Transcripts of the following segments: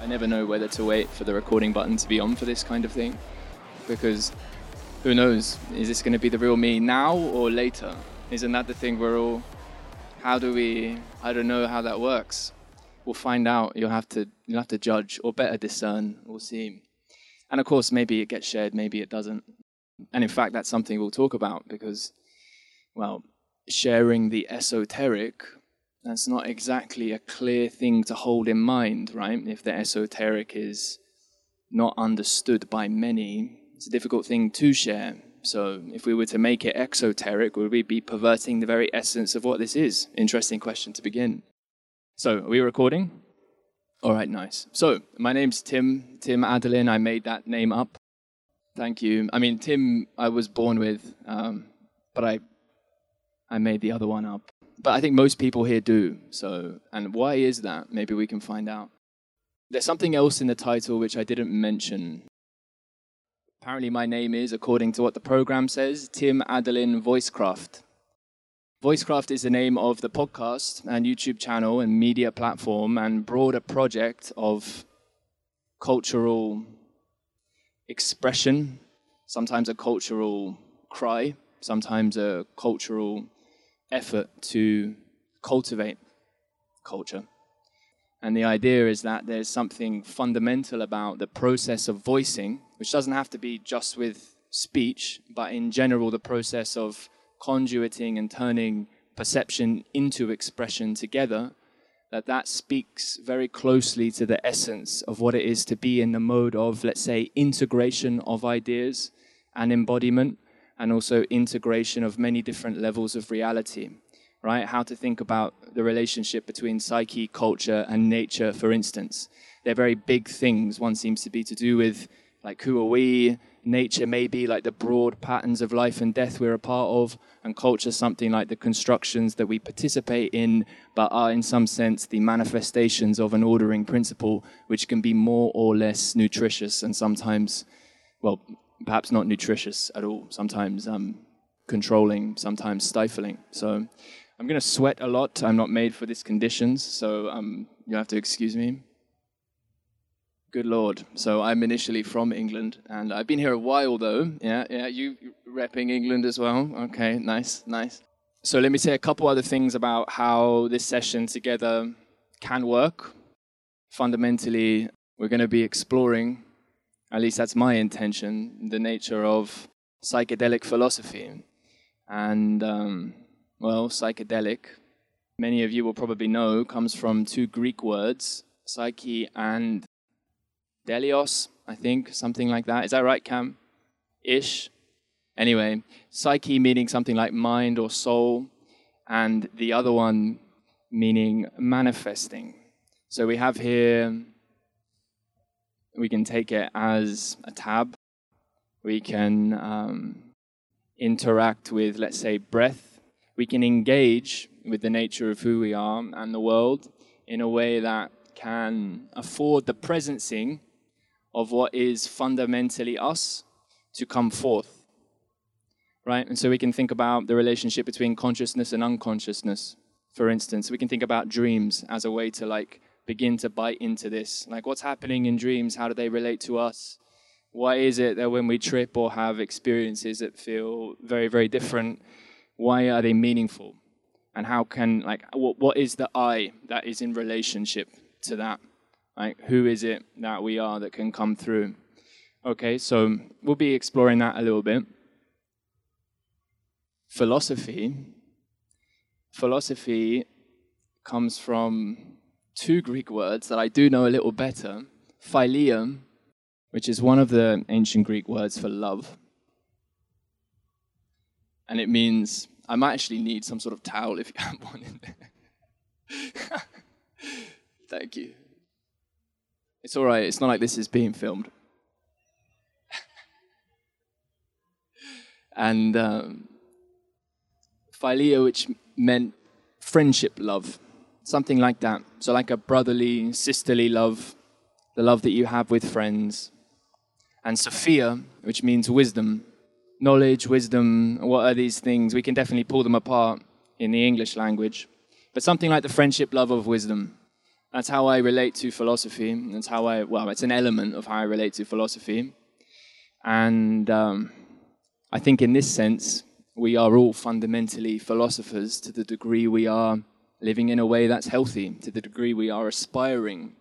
I never know whether to wait for the recording button to be on for this kind of thing because who knows? Is this going to be the real me now or later? Isn't that the thing we're all. How do we. I don't know how that works. We'll find out. You'll have to, you'll have to judge or better discern. We'll see. And of course, maybe it gets shared, maybe it doesn't. And in fact, that's something we'll talk about because, well, sharing the esoteric, that's not exactly a clear thing to hold in mind, right? If the esoteric is not understood by many, it's a difficult thing to share. So, if we were to make it exoteric, would we be perverting the very essence of what this is? Interesting question to begin. So, are we recording? All right, nice. So, my name's Tim, Tim Adalin. I made that name up. Thank you. I mean, Tim, I was born with, um, but I, I made the other one up. But I think most people here do. So, and why is that? Maybe we can find out. There's something else in the title which I didn't mention. Apparently, my name is, according to what the program says, Tim Adalin Voicecraft. Voicecraft is the name of the podcast and YouTube channel and media platform and broader project of cultural expression, sometimes a cultural cry, sometimes a cultural effort to cultivate culture. And the idea is that there's something fundamental about the process of voicing, which doesn't have to be just with speech, but in general, the process of conduiting and turning perception into expression together, that that speaks very closely to the essence of what it is to be in the mode of, let's say, integration of ideas and embodiment, and also integration of many different levels of reality, right? How to think about the relationship between psyche, culture, and nature, for instance. They're very big things. One seems to be to do with, like, who are we? nature may be like the broad patterns of life and death we're a part of, and culture something like the constructions that we participate in, but are in some sense the manifestations of an ordering principle, which can be more or less nutritious and sometimes, well, perhaps not nutritious at all, sometimes um, controlling, sometimes stifling. So I'm going to sweat a lot. I'm not made for these conditions, so um, you have to excuse me. Good Lord. So I'm initially from England, and I've been here a while though. Yeah, yeah. You repping England as well? Okay, nice, nice. So let me say a couple other things about how this session together can work. Fundamentally, we're going to be exploring, at least that's my intention, the nature of psychedelic philosophy. And, um, well, psychedelic, many of you will probably know, comes from two Greek words, psyche and Delios, I think, something like that. Is that right, Cam? Ish. Anyway, psyche meaning something like mind or soul, and the other one meaning manifesting. So we have here, we can take it as a tab. We can um, interact with, let's say, breath. We can engage with the nature of who we are and the world in a way that can afford the presencing of what is fundamentally us to come forth. Right? And so we can think about the relationship between consciousness and unconsciousness. For instance, we can think about dreams as a way to like begin to bite into this. Like what's happening in dreams? How do they relate to us? Why is it that when we trip or have experiences that feel very, very different, why are they meaningful? And how can, like, what, what is the I that is in relationship to that? Like, who is it that we are that can come through? Okay, so we'll be exploring that a little bit. Philosophy. Philosophy comes from two Greek words that I do know a little better philia, which is one of the ancient Greek words for love. And it means, I might actually need some sort of towel if you have one in there. Thank you. It's all right. It's not like this is being filmed. and um, philia, which meant friendship love, something like that. So, like a brotherly, sisterly love, the love that you have with friends. And Sophia, which means wisdom, knowledge, wisdom. What are these things? We can definitely pull them apart in the English language. But something like the friendship love of wisdom That's how I relate to philosophy. That's how I, well, it's an element of how I relate to philosophy. And um, I think in this sense, we are all fundamentally philosophers to the degree we are living in a way that's healthy, to the degree we are aspiring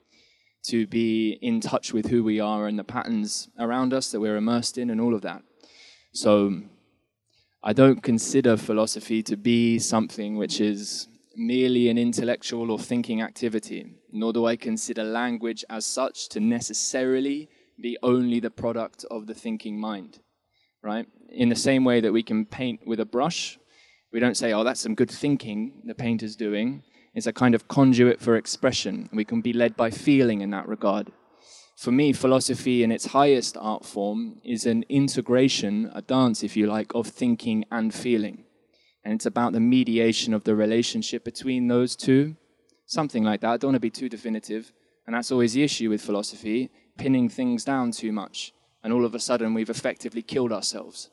to be in touch with who we are and the patterns around us that we're immersed in and all of that. So I don't consider philosophy to be something which is merely an intellectual or thinking activity, nor do I consider language as such to necessarily be only the product of the thinking mind, right? In the same way that we can paint with a brush, we don't say, oh, that's some good thinking the painter's doing. It's a kind of conduit for expression. We can be led by feeling in that regard for me, philosophy in its highest art form is an integration, a dance, if you like, of thinking and feeling. And it's about the mediation of the relationship between those two. Something like that. I don't want to be too definitive. And that's always the issue with philosophy pinning things down too much. And all of a sudden, we've effectively killed ourselves,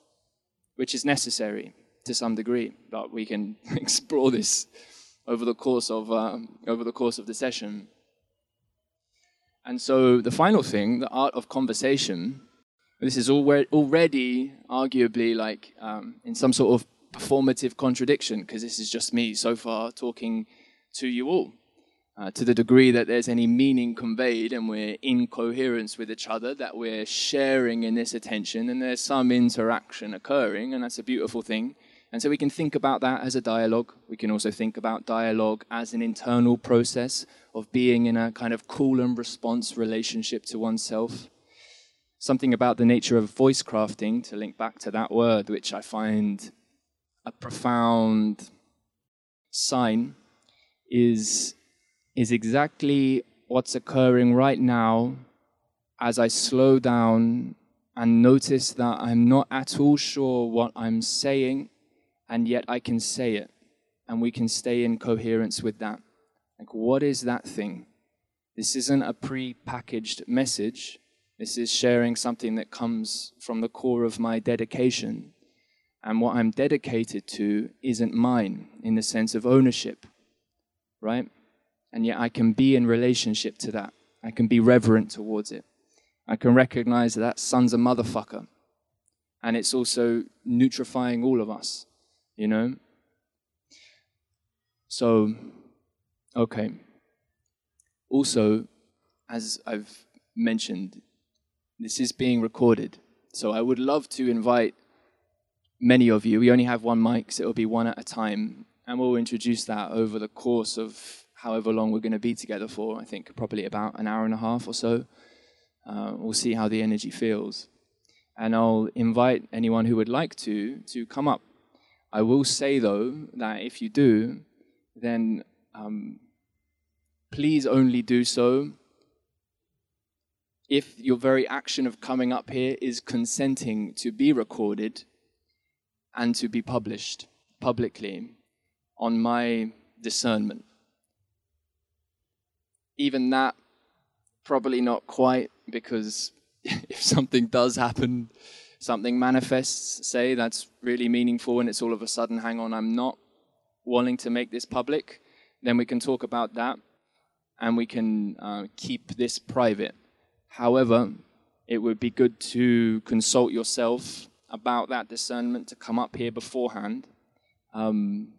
which is necessary to some degree. But we can explore this over the course of, uh, over the, course of the session. And so the final thing, the art of conversation, this is already arguably like um, in some sort of performative contradiction, because this is just me so far talking to you all. Uh, to the degree that there's any meaning conveyed and we're in coherence with each other, that we're sharing in this attention and there's some interaction occurring, and that's a beautiful thing. And so we can think about that as a dialogue. We can also think about dialogue as an internal process of being in a kind of call and response relationship to oneself. Something about the nature of voice crafting, to link back to that word, which I find a profound sign, is, is exactly what's occurring right now as I slow down and notice that I'm not at all sure what I'm saying and yet I can say it, and we can stay in coherence with that. Like, what is that thing? This isn't a pre packaged message. This is sharing something that comes from the core of my dedication. And what I'm dedicated to isn't mine in the sense of ownership, right? And yet I can be in relationship to that. I can be reverent towards it. I can recognize that sun's a motherfucker. And it's also nutrifying all of us you know? So, okay. Also, as I've mentioned, this is being recorded. So I would love to invite many of you. We only have one mic, so it'll be one at a time. And we'll introduce that over the course of however long we're going to be together for. I think probably about an hour and a half or so. Uh, we'll see how the energy feels. And I'll invite anyone who would like to to come up I will say, though, that if you do, then um, please only do so if your very action of coming up here is consenting to be recorded and to be published publicly on my discernment. Even that, probably not quite, because if something does happen, something manifests, say that's really meaningful, and it's all of a sudden, hang on, I'm not wanting to make this public, then we can talk about that and we can uh, keep this private. However, it would be good to consult yourself about that discernment to come up here beforehand. Um,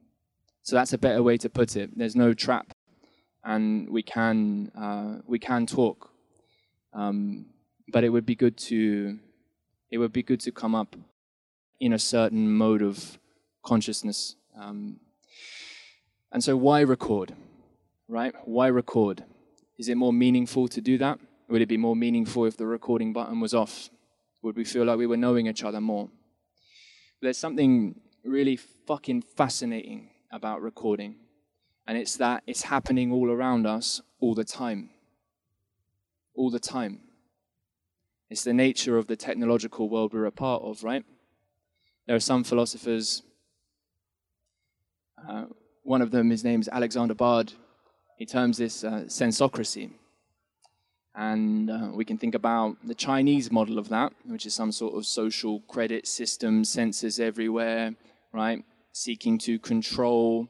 so that's a better way to put it. There's no trap, and we can uh, we can talk. Um, but it would be good to it would be good to come up in a certain mode of consciousness. Um, and so, why record? Right? Why record? Is it more meaningful to do that? Would it be more meaningful if the recording button was off? Would we feel like we were knowing each other more? There's something really fucking fascinating about recording, and it's that it's happening all around us all the time. All the time. It's the nature of the technological world we're a part of, right? There are some philosophers, uh, one of them, his name is Alexander Bard, he terms this uh, sensocracy. And uh, we can think about the Chinese model of that, which is some sort of social credit system, sensors everywhere, right? Seeking to control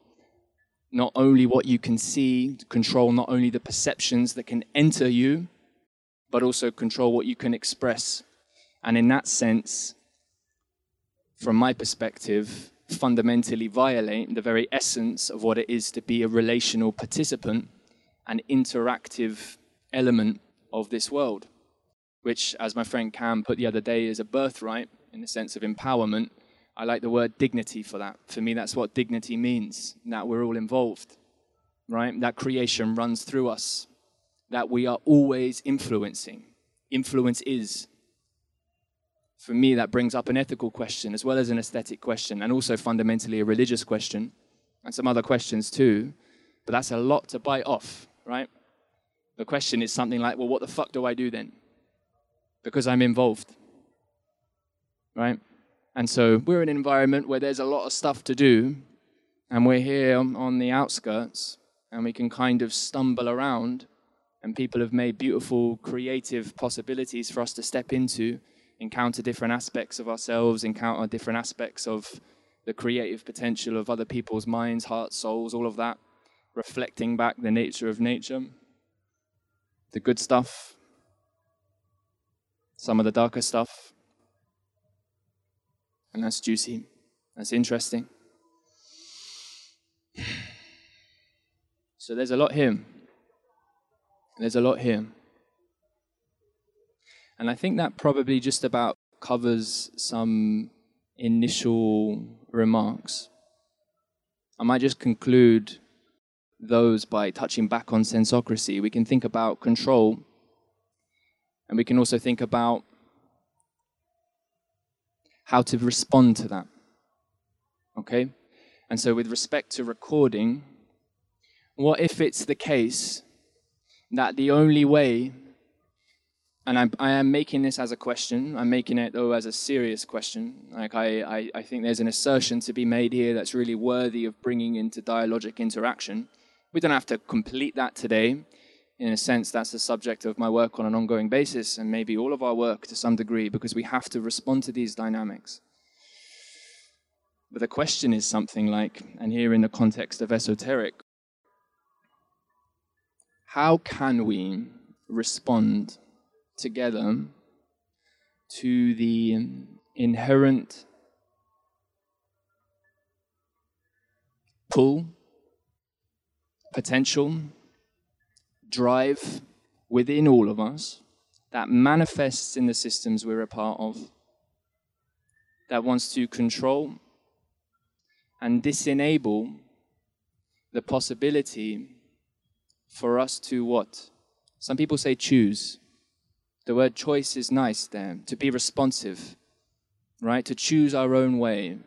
not only what you can see, control not only the perceptions that can enter you, but also control what you can express. And in that sense, from my perspective, fundamentally violate the very essence of what it is to be a relational participant an interactive element of this world, which, as my friend Cam put the other day, is a birthright in the sense of empowerment I like the word dignity for that. For me, that's what dignity means that we're all involved, right? That creation runs through us, that we are always influencing. Influence is. For me, that brings up an ethical question as well as an aesthetic question, and also fundamentally a religious question, and some other questions too. But that's a lot to bite off, right? The question is something like, well, what the fuck do I do then? Because I'm involved, right? And so we're in an environment where there's a lot of stuff to do, and we're here on the outskirts, and we can kind of stumble around, and people have made beautiful, creative possibilities for us to step into, encounter different aspects of ourselves, encounter different aspects of the creative potential of other people's minds, hearts, souls, all of that, reflecting back the nature of nature, the good stuff, some of the darker stuff, and that's juicy. That's interesting. So there's a lot here. There's a lot here. And I think that probably just about covers some initial remarks. I might just conclude those by touching back on sensocracy. We can think about control, and we can also think about how to respond to that. Okay? And so, with respect to recording, what if it's the case that the only way, and I'm, I am making this as a question, I'm making it though as a serious question. Like, I, I, I think there's an assertion to be made here that's really worthy of bringing into dialogic interaction. We don't have to complete that today in a sense, that's the subject of my work on an ongoing basis, and maybe all of our work to some degree, because we have to respond to these dynamics. But the question is something like, and here in the context of esoteric, how can we respond together to the inherent pull, potential, drive within all of us that manifests in the systems we're a part of, that wants to control and disenable the possibility for us to what? Some people say choose. The word choice is nice there, to be responsive, right? To choose our own way.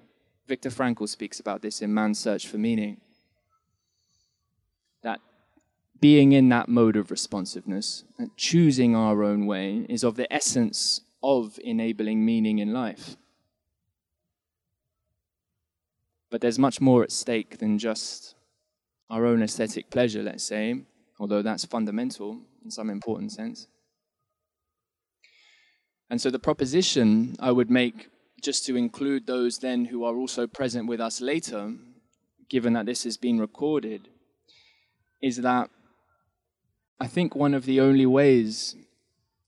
Viktor Frankl speaks about this in Man's Search for Meaning That being in that mode of responsiveness, and choosing our own way, is of the essence of enabling meaning in life. But there's much more at stake than just our own aesthetic pleasure, let's say, although that's fundamental in some important sense. And so the proposition I would make, just to include those then who are also present with us later, given that this has been recorded, is that I think one of the only ways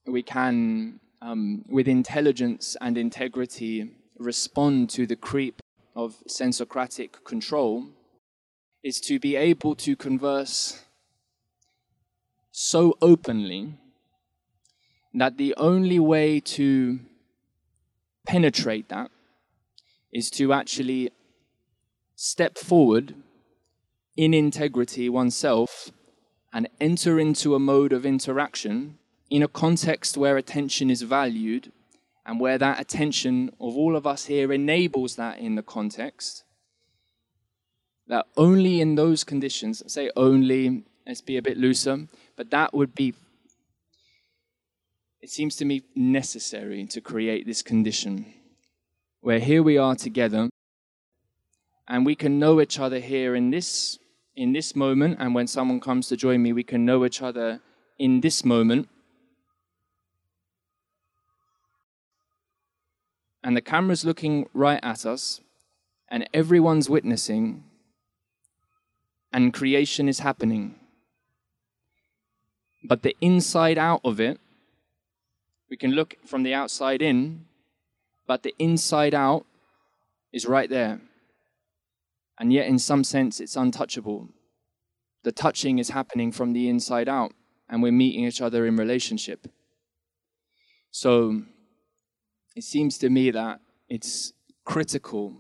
we can, um, with intelligence and integrity, respond to the creep of sensocratic control is to be able to converse so openly that the only way to penetrate that is to actually step forward in integrity oneself and enter into a mode of interaction in a context where attention is valued and where that attention of all of us here enables that in the context, that only in those conditions, say only, let's be a bit looser, but that would be, it seems to me necessary to create this condition where here we are together and we can know each other here in this in this moment, and when someone comes to join me, we can know each other in this moment. And the camera's looking right at us, and everyone's witnessing and creation is happening. But the inside out of it, we can look from the outside in, but the inside out is right there. And yet, in some sense, it's untouchable. The touching is happening from the inside out, and we're meeting each other in relationship. So, it seems to me that it's critical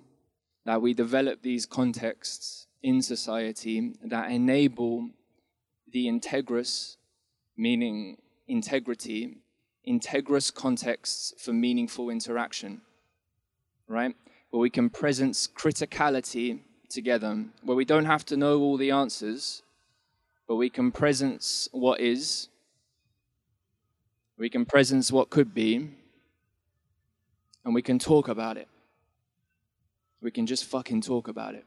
that we develop these contexts in society that enable the integrous, meaning integrity, integrous contexts for meaningful interaction, right? Where we can presence criticality together, where we don't have to know all the answers, but we can presence what is, we can presence what could be, and we can talk about it. We can just fucking talk about it.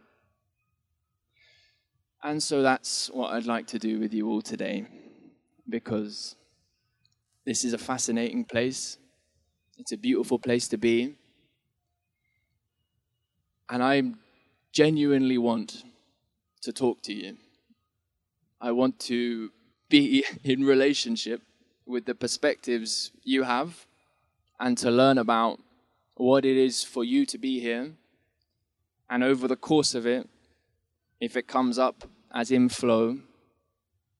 And so that's what I'd like to do with you all today, because this is a fascinating place. It's a beautiful place to be. And I genuinely want to talk to you. I want to be in relationship with the perspectives you have and to learn about what it is for you to be here. And over the course of it, if it comes up as inflow,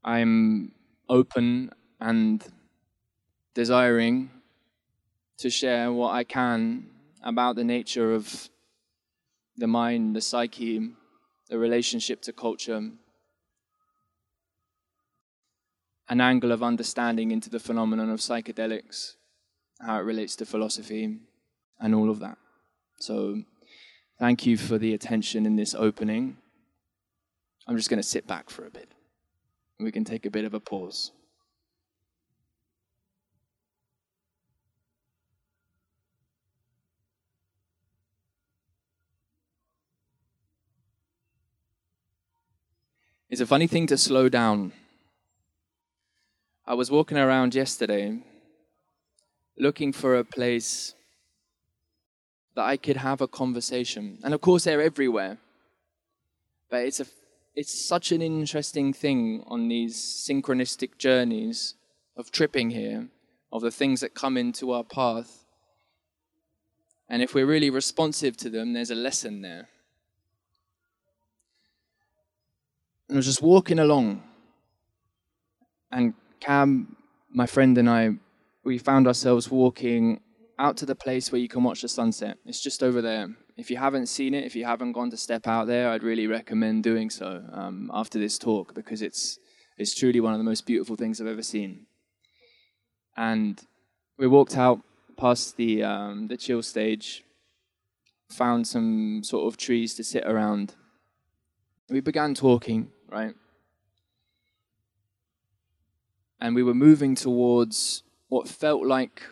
I'm open and desiring to share what I can about the nature of the mind, the psyche, the relationship to culture, an angle of understanding into the phenomenon of psychedelics, how it relates to philosophy, and all of that. So, thank you for the attention in this opening. I'm just going to sit back for a bit. We can take a bit of a pause. It's a funny thing to slow down. I was walking around yesterday looking for a place that I could have a conversation. And of course, they're everywhere. But it's, a, it's such an interesting thing on these synchronistic journeys of tripping here, of the things that come into our path. And if we're really responsive to them, there's a lesson there. And I was just walking along, and Cam, my friend, and I, we found ourselves walking out to the place where you can watch the sunset. It's just over there. If you haven't seen it, if you haven't gone to step out there, I'd really recommend doing so um, after this talk because it's it's truly one of the most beautiful things I've ever seen. And we walked out past the um, the chill stage, found some sort of trees to sit around. We began talking, right? And we were moving towards what felt like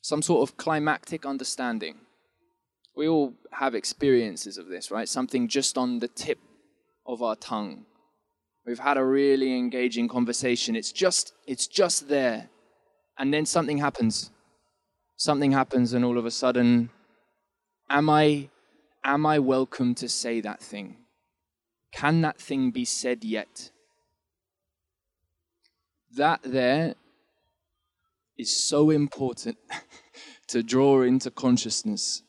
some sort of climactic understanding. We all have experiences of this, right? Something just on the tip of our tongue. We've had a really engaging conversation. It's just it's just there. And then something happens. Something happens and all of a sudden am I am I welcome to say that thing? Can that thing be said yet? That there is so important to draw into consciousness.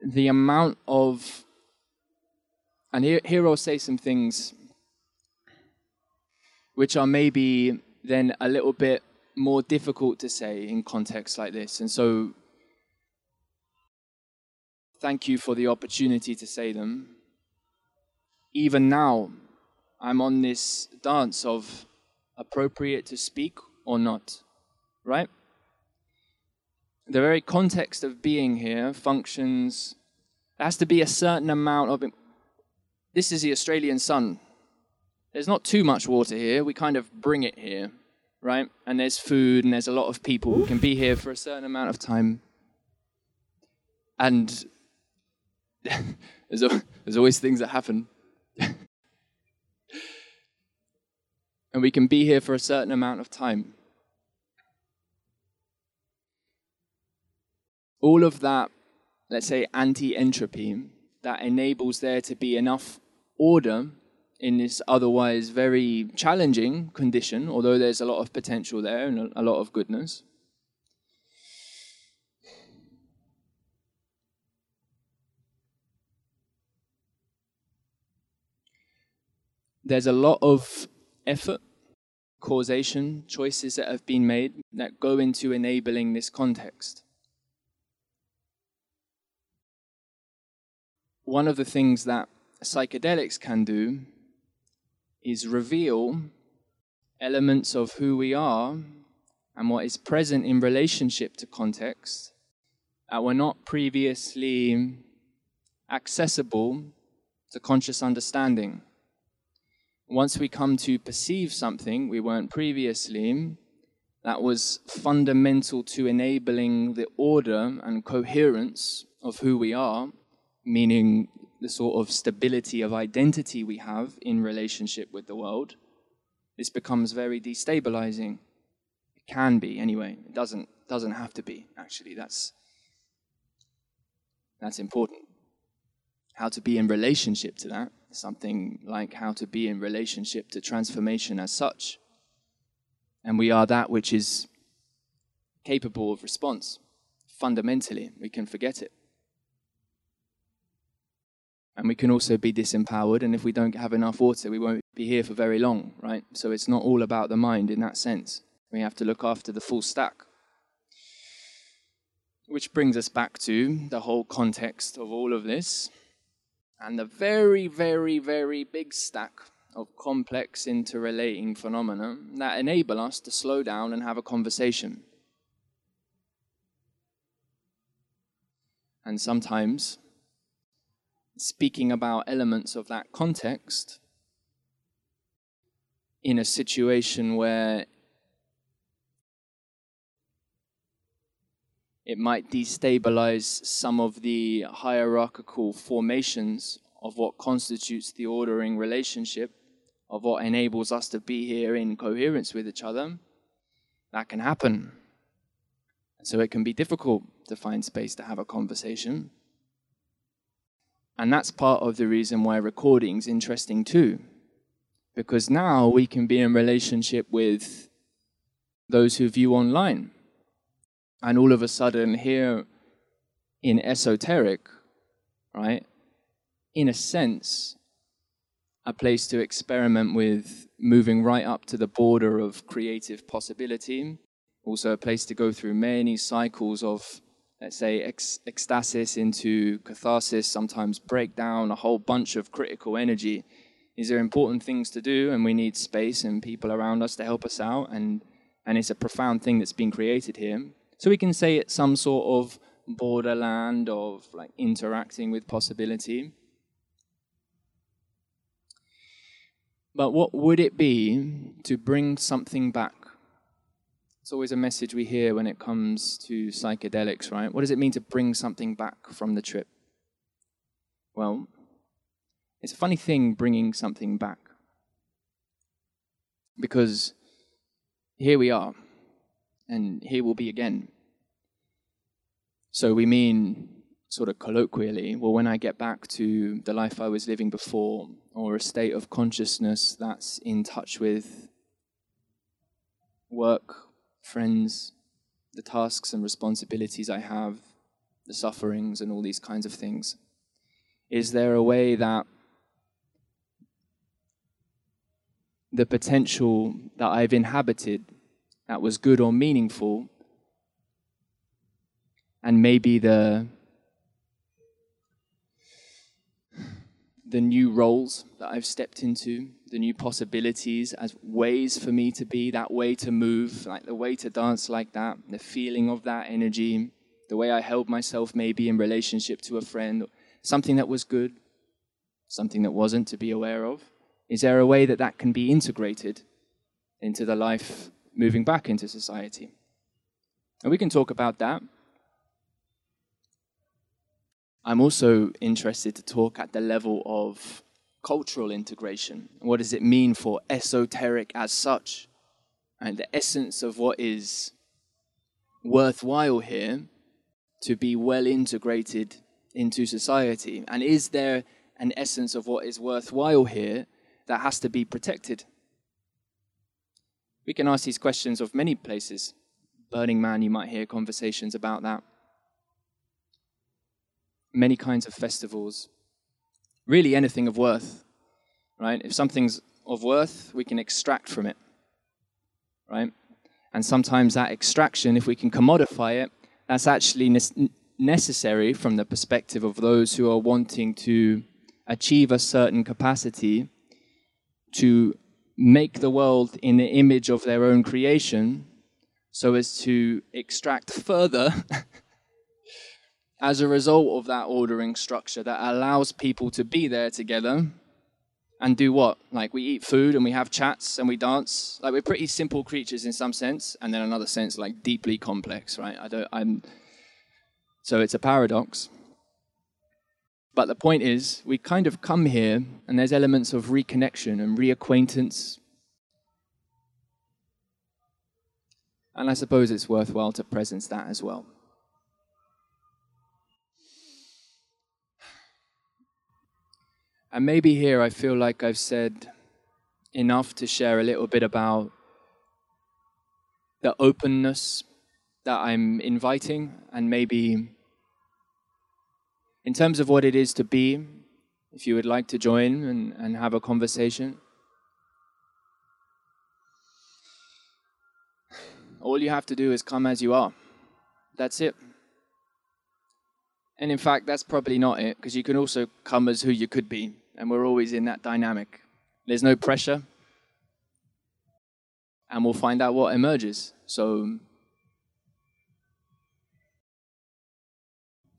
The amount of, and here, I'll say some things which are maybe then a little bit more difficult to say in contexts like this. And so, thank you for the opportunity to say them. Even now, I'm on this dance of appropriate to speak or not, right? The very context of being here functions, there has to be a certain amount of. This is the Australian sun. There's not too much water here. We kind of bring it here, right? And there's food and there's a lot of people who can be here for a certain amount of time. And there's, there's always things that happen. and we can be here for a certain amount of time. All of that, let's say, anti entropy that enables there to be enough order in this otherwise very challenging condition, although there's a lot of potential there and a lot of goodness. There's a lot of effort, causation, choices that have been made that go into enabling this context. One of the things that psychedelics can do is reveal elements of who we are and what is present in relationship to context that were not previously accessible to conscious understanding. Once we come to perceive something we weren't previously, that was fundamental to enabling the order and coherence of who we are, meaning the sort of stability of identity we have in relationship with the world, this becomes very destabilizing. It can be anyway. It doesn't doesn't have to be, actually. That's that's important. How to be in relationship to that, something like how to be in relationship to transformation as such. And we are that which is capable of response. Fundamentally, we can forget it and we can also be disempowered. And if we don't have enough water, we won't be here for very long, right? So it's not all about the mind in that sense. We have to look after the full stack. Which brings us back to the whole context of all of this and the very, very, very big stack of complex interrelating phenomena that enable us to slow down and have a conversation. And sometimes speaking about elements of that context in a situation where it might destabilize some of the hierarchical formations of what constitutes the ordering relationship, of what enables us to be here in coherence with each other, that can happen. So it can be difficult to find space to have a conversation. And that's part of the reason why recording is interesting too. Because now we can be in relationship with those who view online. And all of a sudden, here in esoteric, right, in a sense, a place to experiment with moving right up to the border of creative possibility. Also, a place to go through many cycles of let's say, ex- ecstasis into catharsis, sometimes break down a whole bunch of critical energy. These are important things to do, and we need space and people around us to help us out. And, and it's a profound thing that's been created here. So we can say it's some sort of borderland of like interacting with possibility. But what would it be to bring something back it's always a message we hear when it comes to psychedelics, right? What does it mean to bring something back from the trip? Well, it's a funny thing bringing something back. Because here we are, and here we'll be again. So we mean, sort of colloquially, well, when I get back to the life I was living before, or a state of consciousness that's in touch with work, friends, the tasks and responsibilities I have, the sufferings, and all these kinds of things? Is there a way that the potential that I've inhabited that was good or meaningful, and maybe the the new roles that I've stepped into, the new possibilities as ways for me to be, that way to move, like the way to dance like that, the feeling of that energy, the way I held myself maybe in relationship to a friend, something that was good, something that wasn't to be aware of. Is there a way that that can be integrated into the life moving back into society? And we can talk about that. I'm also interested to talk at the level of cultural integration. What does it mean for esoteric as such? And the essence of what is worthwhile here to be well integrated into society? And is there an essence of what is worthwhile here that has to be protected? We can ask these questions of many places. Burning Man, you might hear conversations about that. Many kinds of festivals. Really, anything of worth, right? If something's of worth, we can extract from it, right? And sometimes that extraction, if we can commodify it, that's actually ne- necessary from the perspective of those who are wanting to achieve a certain capacity to make the world in the image of their own creation so as to extract further as a result of that ordering structure that allows people to be there together and do what? Like we eat food and we have chats and we dance. Like we're pretty simple creatures in some sense, and then another sense like deeply complex, right? I don't. I'm. So it's a paradox. But the point is, we kind of come here, and there's elements of reconnection and reacquaintance. And I suppose it's worthwhile to presence that as well. And maybe here I feel like I've said enough to share a little bit about the openness that I'm inviting, and maybe in terms of what it is to be, if you would like to join and, and have a conversation. All you have to do is come as you are. That's it. And in fact, that's probably not it, because you can also come as who you could be and we're always in that dynamic. There's no pressure, and we'll find out what emerges. So,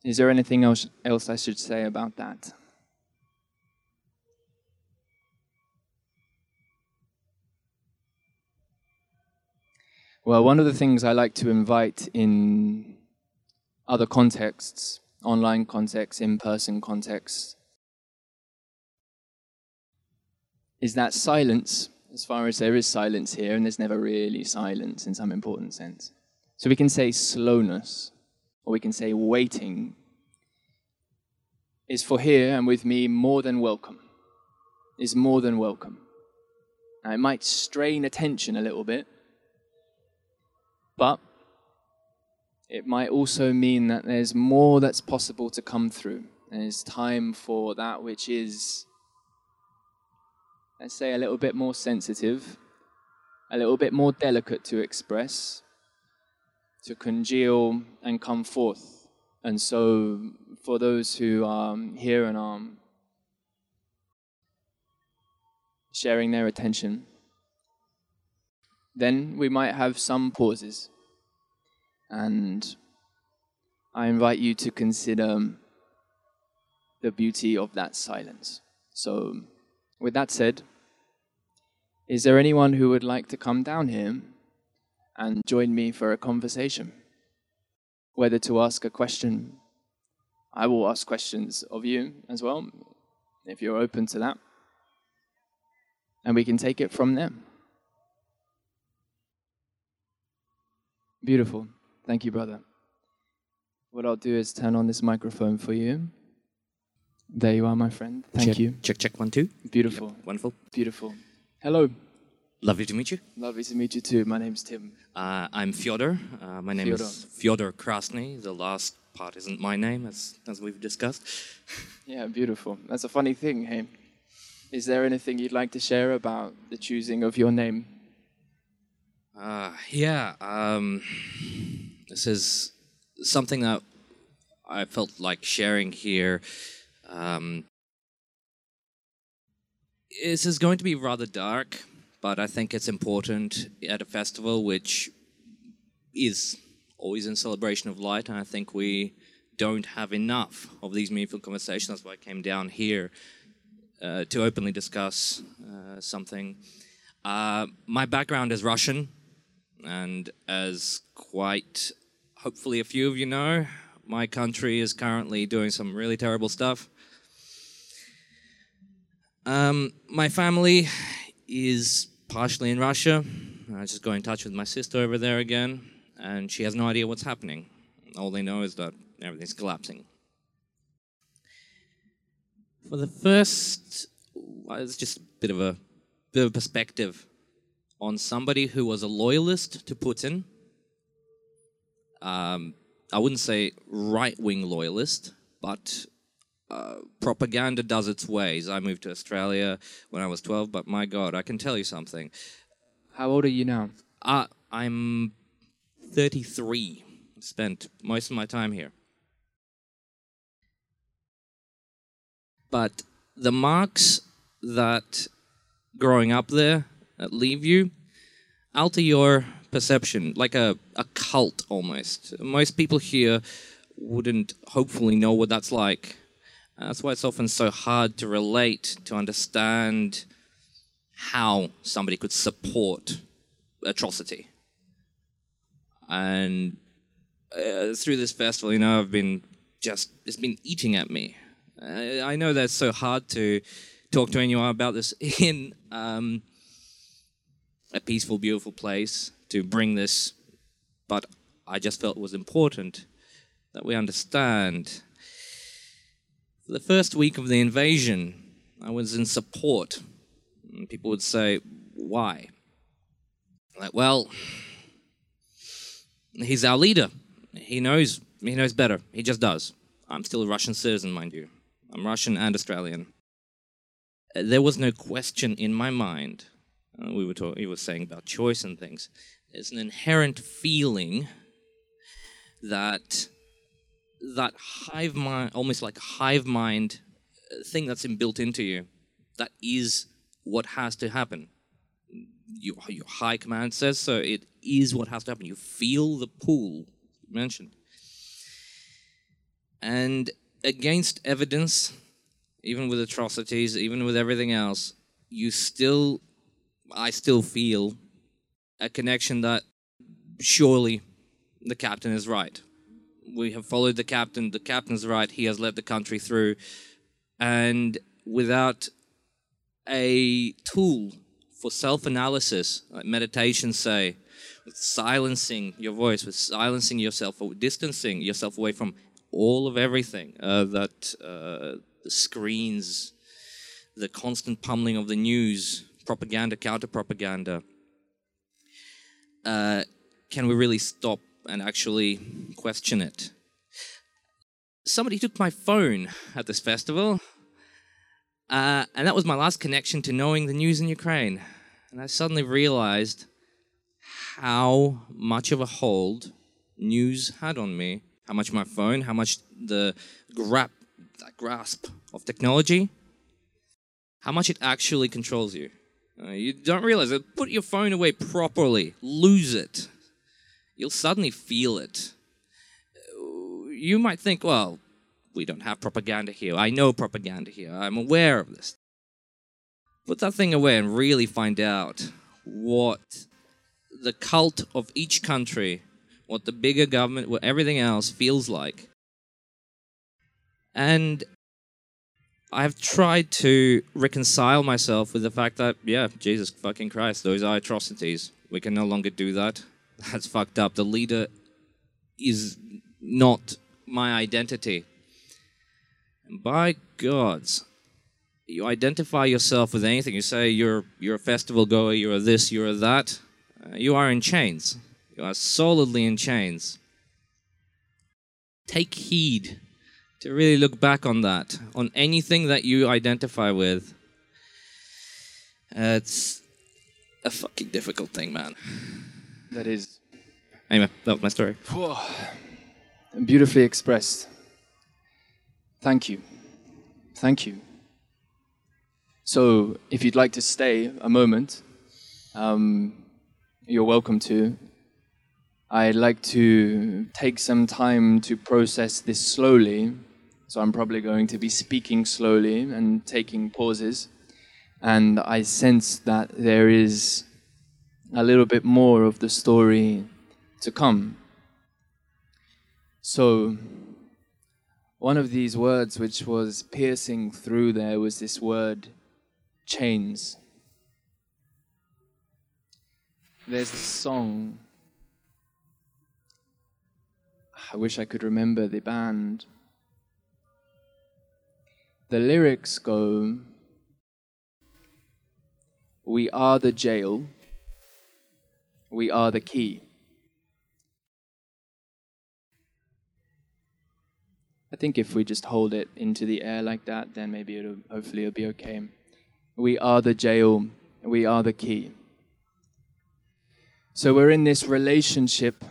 is there anything else, else I should say about that? Well, one of the things I like to invite in other contexts, online contexts, in person contexts, is that silence, as far as there is silence here, and there's never really silence in some important sense. So we can say slowness, or we can say waiting, is for here and with me more than welcome. Is more than welcome. Now, it might strain attention a little bit, but it might also mean that there's more that's possible to come through. There's time for that which is let's say, a little bit more sensitive, a little bit more delicate to express, to congeal and come forth. And so, for those who are here and are sharing their attention, then we might have some pauses. And I invite you to consider the beauty of that silence. So, with that said, is there anyone who would like to come down here and join me for a conversation? Whether to ask a question, I will ask questions of you as well, if you're open to that. And we can take it from there. Beautiful. Thank you, brother. What I'll do is turn on this microphone for you. There you are, my friend. Thank check, you. Check, check, one, two. Beautiful. Yep, wonderful. Beautiful. Hello. Lovely to meet you. Lovely to meet you too. My name's Tim. Uh, I'm Fyodor. Uh, my name Fyodor. is Fyodor Krasny. The last part isn't my name, as, as we've discussed. Yeah, beautiful. That's a funny thing, hey? Is there anything you'd like to share about the choosing of your name? Uh, yeah, um, this is something that I felt like sharing here. Um, this is going to be rather dark, but I think it's important at a festival which is always in celebration of light, and I think we don't have enough of these meaningful conversations. That's why I came down here uh, to openly discuss uh, something. Uh, my background is Russian, and as quite hopefully a few of you know, my country is currently doing some really terrible stuff. Um, my family is partially in Russia. I just got in touch with my sister over there again, and she has no idea what's happening. All they know is that everything's collapsing. For the first, well, it's just a bit of a bit of perspective on somebody who was a loyalist to Putin. Um, I wouldn't say right wing loyalist, but uh, propaganda does its ways. I moved to Australia when I was 12, but my God, I can tell you something. How old are you now? Uh, I'm 33. Spent most of my time here. But the marks that growing up there that leave you alter your perception, like a, a cult almost. Most people here wouldn't hopefully know what that's like. That's why it's often so hard to relate, to understand how somebody could support atrocity. And uh, through this festival, you know, I've been just, it's been eating at me. Uh, I know that's so hard to talk to anyone about this in um, a peaceful, beautiful place to bring this, but I just felt it was important that we understand. For the first week of the invasion, I was in support. People would say, Why? Like, well, he's our leader. He knows he knows better. He just does. I'm still a Russian citizen, mind you. I'm Russian and Australian. There was no question in my mind. Uh, we were talking, he was saying about choice and things. There's an inherent feeling that that hive mind, almost like hive mind uh, thing that's built into you, that is what has to happen. Your, your high command says so. It is what has to happen. You feel the pull mentioned. And against evidence, even with atrocities, even with everything else, you still, I still feel a connection that surely the captain is right. We have followed the captain. The captain's right. He has led the country through. And without a tool for self analysis, like meditation, say, with silencing your voice, with silencing yourself, or distancing yourself away from all of everything uh, that uh, the screens, the constant pummeling of the news, propaganda, counter propaganda. Uh, can we really stop and actually question it? Somebody took my phone at this festival, uh, and that was my last connection to knowing the news in Ukraine. And I suddenly realized how much of a hold news had on me, how much my phone, how much the grab, grasp of technology, how much it actually controls you. Uh, you don't realize it. Put your phone away properly, lose it. You'll suddenly feel it. You might think, well, we don't have propaganda here. I know propaganda here. I'm aware of this. Put that thing away and really find out what the cult of each country, what the bigger government, what everything else feels like. And I've tried to reconcile myself with the fact that, yeah, Jesus fucking Christ, those are atrocities. We can no longer do that. That's fucked up. The leader is not my identity. And by gods, you identify yourself with anything. You say you're you're a festival goer, you're this, you're that. Uh, you are in chains. You are solidly in chains. Take heed to really look back on that, on anything that you identify with. Uh, it's a fucking difficult thing, man. That is Anyway, that was my story. beautifully expressed. Thank you. Thank you. So, if you'd like to stay a moment, um, you're welcome to. I'd like to take some time to process this slowly, so I'm probably going to be speaking slowly and taking pauses. And I sense that there is a little bit more of the story to come. So, one of these words which was piercing through there was this word chains. There's a song. I wish I could remember the band. the lyrics go We are the jail, we are the key. I think if we just hold it into the air like that, then maybe it'll hopefully it'll be okay. We are the jail, we are the key. So we're in this relationship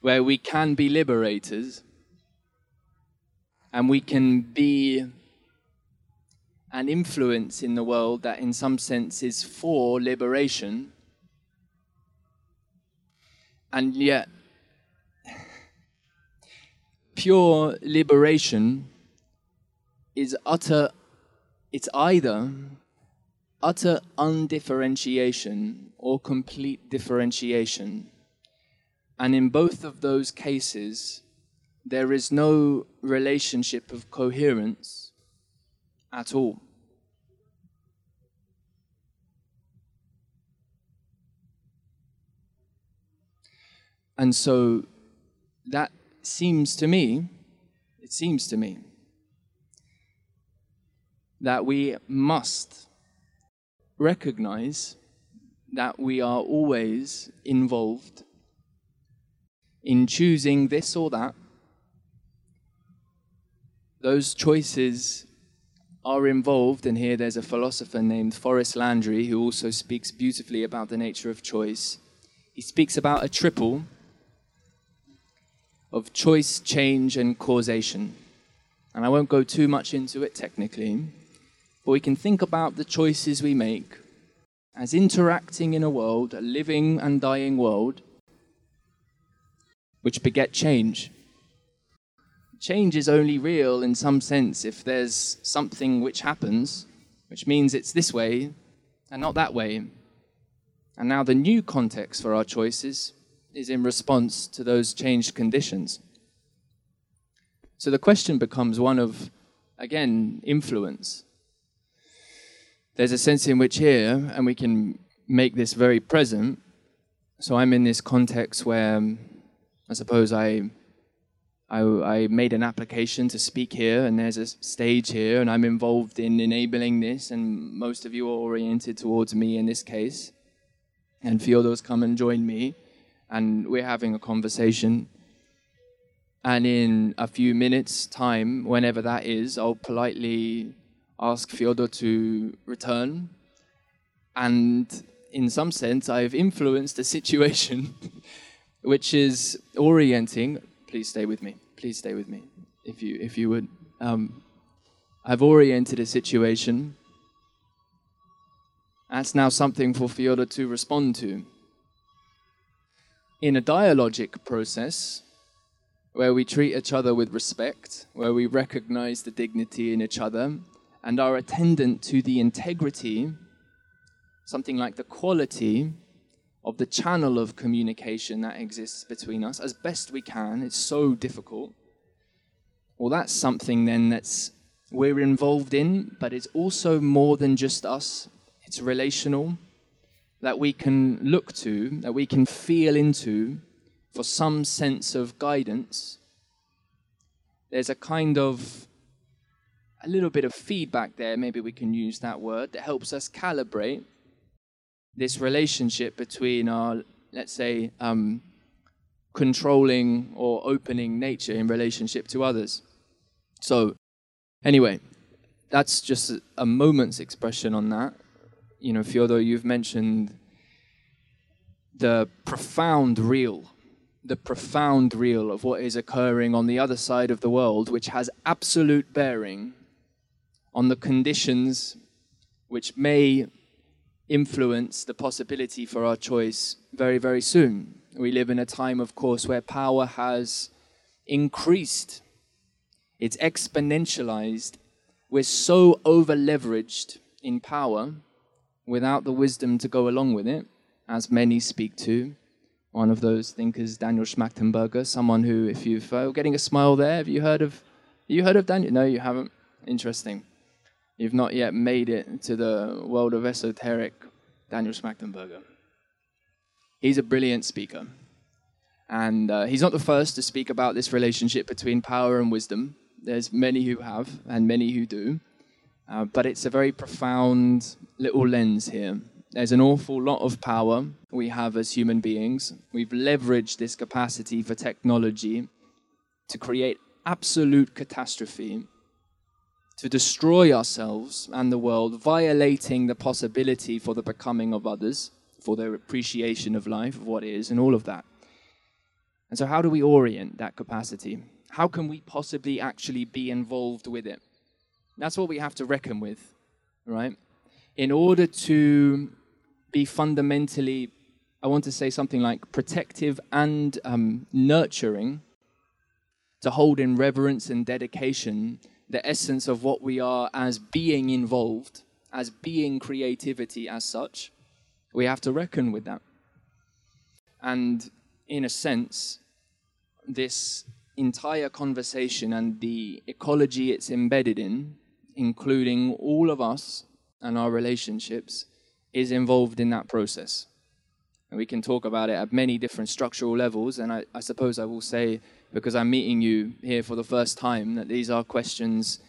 where we can be liberators and we can be an influence in the world that, in some sense, is for liberation. And yet, pure liberation is utter, it's either utter undifferentiation or complete differentiation. And in both of those cases, there is no relationship of coherence at all. And so that seems to me, it seems to me, that we must recognize that we are always involved in choosing this or that. Those choices are involved, and here there's a philosopher named Forrest Landry who also speaks beautifully about the nature of choice. He speaks about a triple of choice, change, and causation. And I won't go too much into it technically, but we can think about the choices we make as interacting in a world, a living and dying world, which beget change. Change is only real in some sense if there's something which happens, which means it's this way and not that way. And now the new context for our choices is in response to those changed conditions. So the question becomes one of, again, influence. There's a sense in which here, and we can make this very present. So I'm in this context where um, I suppose I, I, I made an application to speak here, and there's a stage here, and I'm involved in enabling this, and most of you are oriented towards me in this case. And Fyodor's come and joined me and we're having a conversation. And in a few minutes' time, whenever that is, I'll politely ask Fyodor to return. And in some sense, I've influenced the situation, which is orienting. Please stay with me. Please stay with me, if you if you would. Um, I've oriented a situation. That's now something for Fyodor to respond to in a dialogic process where we treat each other with respect, where we recognize the dignity in each other, and are attendant to the integrity, something like the quality of the channel of communication that exists between us as best we can. It's so difficult. Well, that's something then that's we're involved in, but it's also more than just us. It's relational that we can look to, that we can feel into for some sense of guidance, there's a kind of a little bit of feedback there, maybe we can use that word, that helps us calibrate this relationship between our, let's say, um, controlling or opening nature in relationship to others. So, anyway, that's just a moment's expression on that you know, Fyodor, you've mentioned the profound real, the profound real of what is occurring on the other side of the world, which has absolute bearing on the conditions which may influence the possibility for our choice very, very soon. We live in a time, of course, where power has increased, it's exponentialized. We're so over leveraged in power without the wisdom to go along with it, as many speak to. One of those thinkers, Daniel Schmachtenberger, someone who, if you've uh, getting a smile there, have you heard of? You heard of Daniel? No, you haven't. Interesting. You've not yet made it to the world of esoteric. Daniel Schmachtenberger. He's a brilliant speaker, and uh, he's not the first to speak about this relationship between power and wisdom. There's many who have, and many who do. Uh, but it's a very profound little lens here. There's an awful lot of power we have as human beings. We've leveraged this capacity for technology to create absolute catastrophe, to destroy ourselves and the world, violating the possibility for the becoming of others, for their appreciation of life, of what is, and all of that. And so, how do we orient that capacity? How can we possibly actually be involved with it? That's what we have to reckon with, right? In order to be fundamentally, I want to say something like protective and um, nurturing, to hold in reverence and dedication the essence of what we are as being involved, as being creativity as such, we have to reckon with that. And in a sense, this entire conversation and the ecology it's embedded in including all of us and our relationships, is involved in that process. And we can talk about it at many different structural levels. And I, I, suppose I will say, because I'm meeting you here for the first time, that these are questions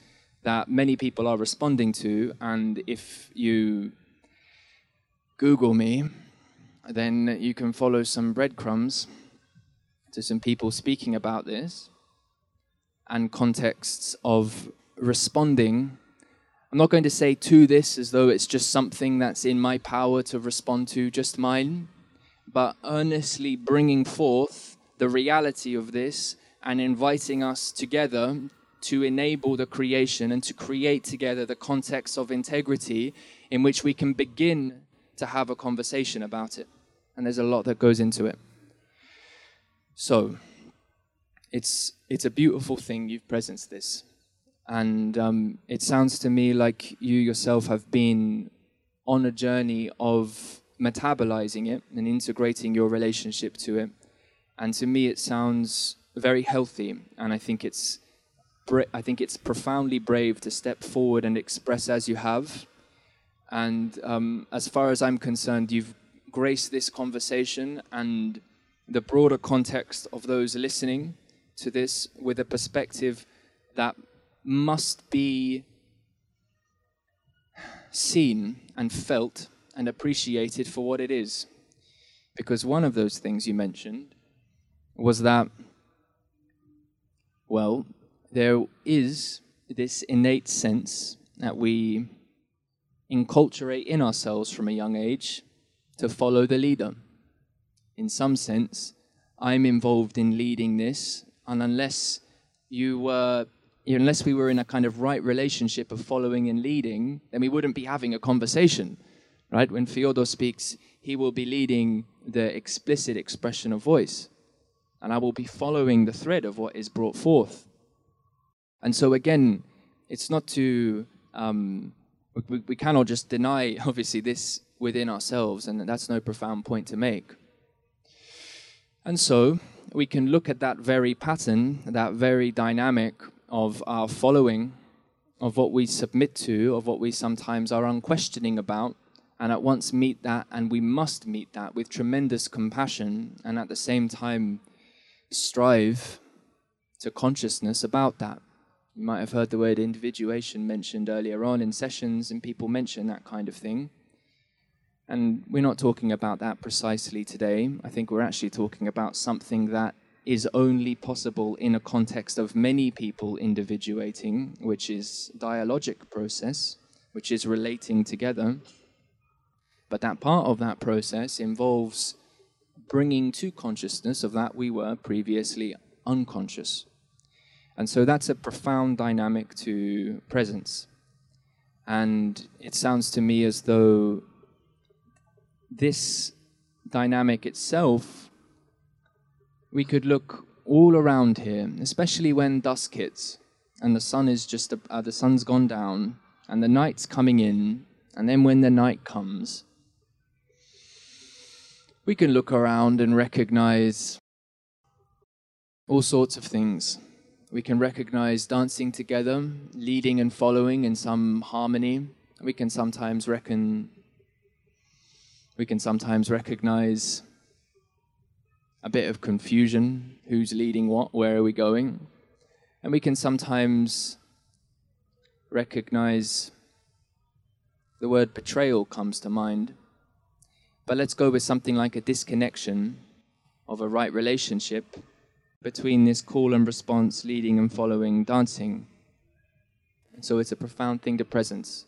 that many people are responding to. And if you Google me, then you can follow some breadcrumbs to some people speaking about this and contexts of responding. I'm not going to say to this as though it's just something that's in my power to respond to, just mine, but earnestly bringing forth the reality of this and inviting us together to enable the creation and to create together the context of integrity in which we can begin to have a conversation about it. And there's a lot that goes into it. So, it's, it's a beautiful thing you've presenced this. And um, it sounds to me like you yourself have been on a journey of metabolizing it and integrating your relationship to it. And to me, it sounds very healthy. And I think it's, I think it's profoundly brave to step forward and express as you have. And um, as far as I'm concerned, you've graced this conversation and the broader context of those listening to this with a perspective that must be seen and felt and appreciated for what it is. Because one of those things you mentioned was that, well, there is this innate sense that we enculturate in ourselves from a young age to follow the leader. In some sense, I'm involved in leading this, and unless you were unless we were in a kind of right relationship of following and leading, then we wouldn't be having a conversation, right? When Fyodor speaks, he will be leading the explicit expression of voice, and I will be following the thread of what is brought forth. And so, again, it's not to, um, we, we cannot just deny, obviously, this within ourselves, and that's no profound point to make. And so, we can look at that very pattern, that very dynamic of our following, of what we submit to, of what we sometimes are unquestioning about, and at once meet that, and we must meet that with tremendous compassion, and at the same time strive to consciousness about that. You might have heard the word individuation mentioned earlier on in sessions, and people mention that kind of thing. And we're not talking about that precisely today. I think we're actually talking about something that is only possible in a context of many people individuating, which is dialogic process, which is relating together. But that part of that process involves bringing to consciousness of that we were previously unconscious. And so that's a profound dynamic to presence. And it sounds to me as though this dynamic itself we could look all around here, especially when dusk hits and the sun is just uh, the sun's gone down and the night's coming in, and then when the night comes, we can look around and recognize all sorts of things. We can recognize dancing together, leading and following in some harmony. We can sometimes reckon we can sometimes recognize a bit of confusion who's leading what, where are we going? And we can sometimes recognize the word betrayal comes to mind. But let's go with something like a disconnection of a right relationship between this call and response, leading and following, dancing. And so it's a profound thing to presence.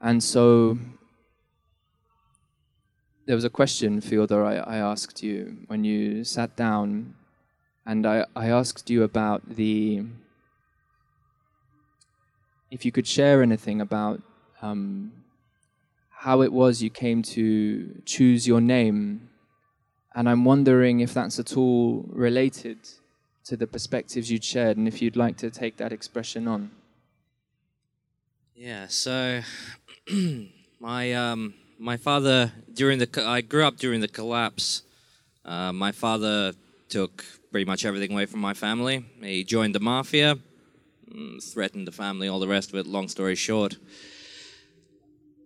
And so there was a question, Fyodor, I, I asked you when you sat down, and I, I asked you about the. If you could share anything about um, how it was you came to choose your name. And I'm wondering if that's at all related to the perspectives you'd shared and if you'd like to take that expression on. Yeah, so my um, my father during the I grew up during the collapse. Uh, my father took pretty much everything away from my family. He joined the mafia, mm, threatened the family, all the rest of it. Long story short,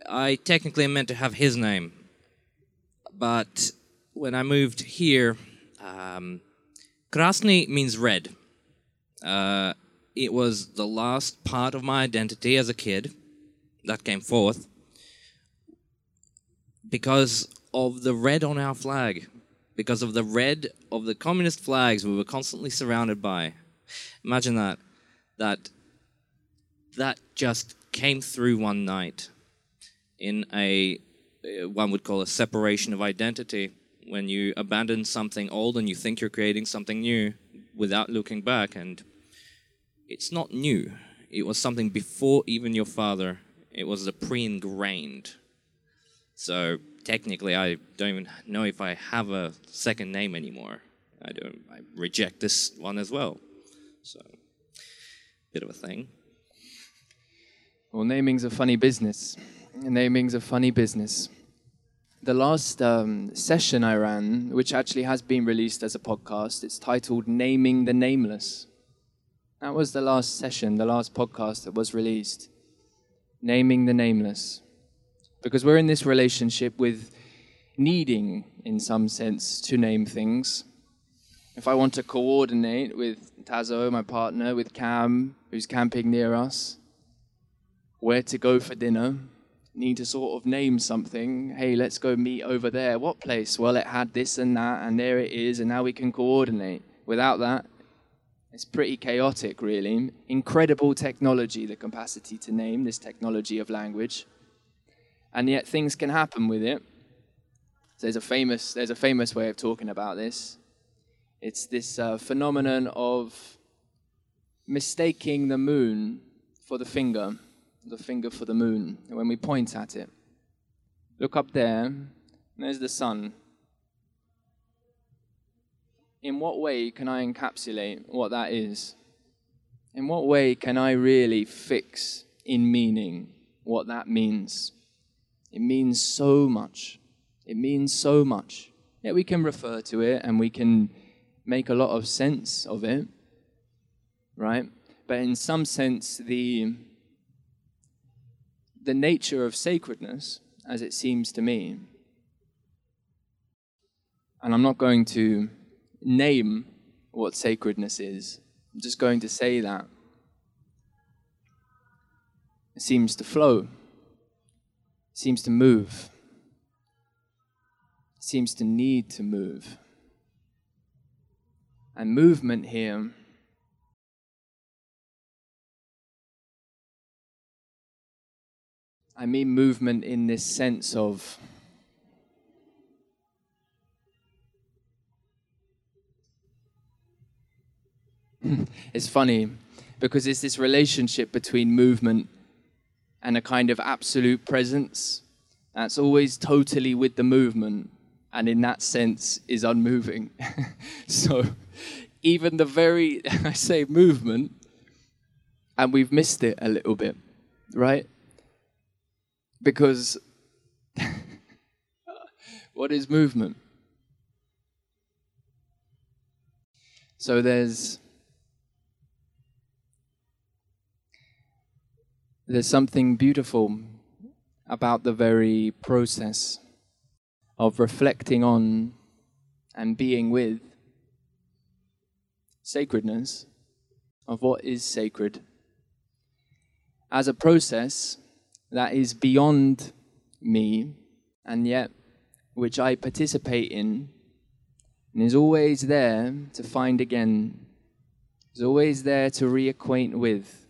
I technically meant to have his name, but when I moved here, um, Krasny means red. Uh, it was the last part of my identity as a kid that came forth because of the red on our flag, because of the red of the communist flags we were constantly surrounded by. Imagine that. That that just came through one night in a uh, one would call a separation of identity when you abandon something old and you think you're creating something new without looking back and it's not new it was something before even your father it was a pre-ingrained so technically i don't even know if i have a second name anymore i don't i reject this one as well so bit of a thing well naming's a funny business naming's a funny business. The last um, session I ran, which actually has been released as a podcast, it's titled Naming the Nameless. That was the last session, the last podcast that was released. Naming the Nameless. Because we're in this relationship with needing, in some sense, to name things. If I want to coordinate with Tazo, my partner, with Cam, who's camping near us, where to go for dinner, need to sort of name something. Hey, let's go meet over there. What place? Well, it had this and that, and there it is, and now we can coordinate. Without that, it's pretty chaotic, really. Incredible technology, the capacity to name, this technology of language. And yet things can happen with it. There's a famous, there's a famous way of talking about this. It's this uh, phenomenon of mistaking the moon for the finger the finger for the moon when we point at it. Look up there, there's the sun. In what way can I encapsulate what that is? In what way can I really fix in meaning what that means? It means so much. It means so much. Yeah, we can refer to it and we can make a lot of sense of it, right? But in some sense, the the nature of sacredness, as it seems to me, and I'm not going to name what sacredness is, I'm just going to say that. It seems to flow, seems to move, seems to need to move. And movement here I mean movement in this sense of it's funny because it's this relationship between movement and a kind of absolute presence that's always totally with the movement and in that sense is unmoving. so even the very, I say movement, and we've missed it a little bit, right? Because what is movement? So there's there's something beautiful about the very process of reflecting on and being with sacredness of what is sacred as a process that is beyond me and yet which I participate in and is always there to find again, is always there to reacquaint with.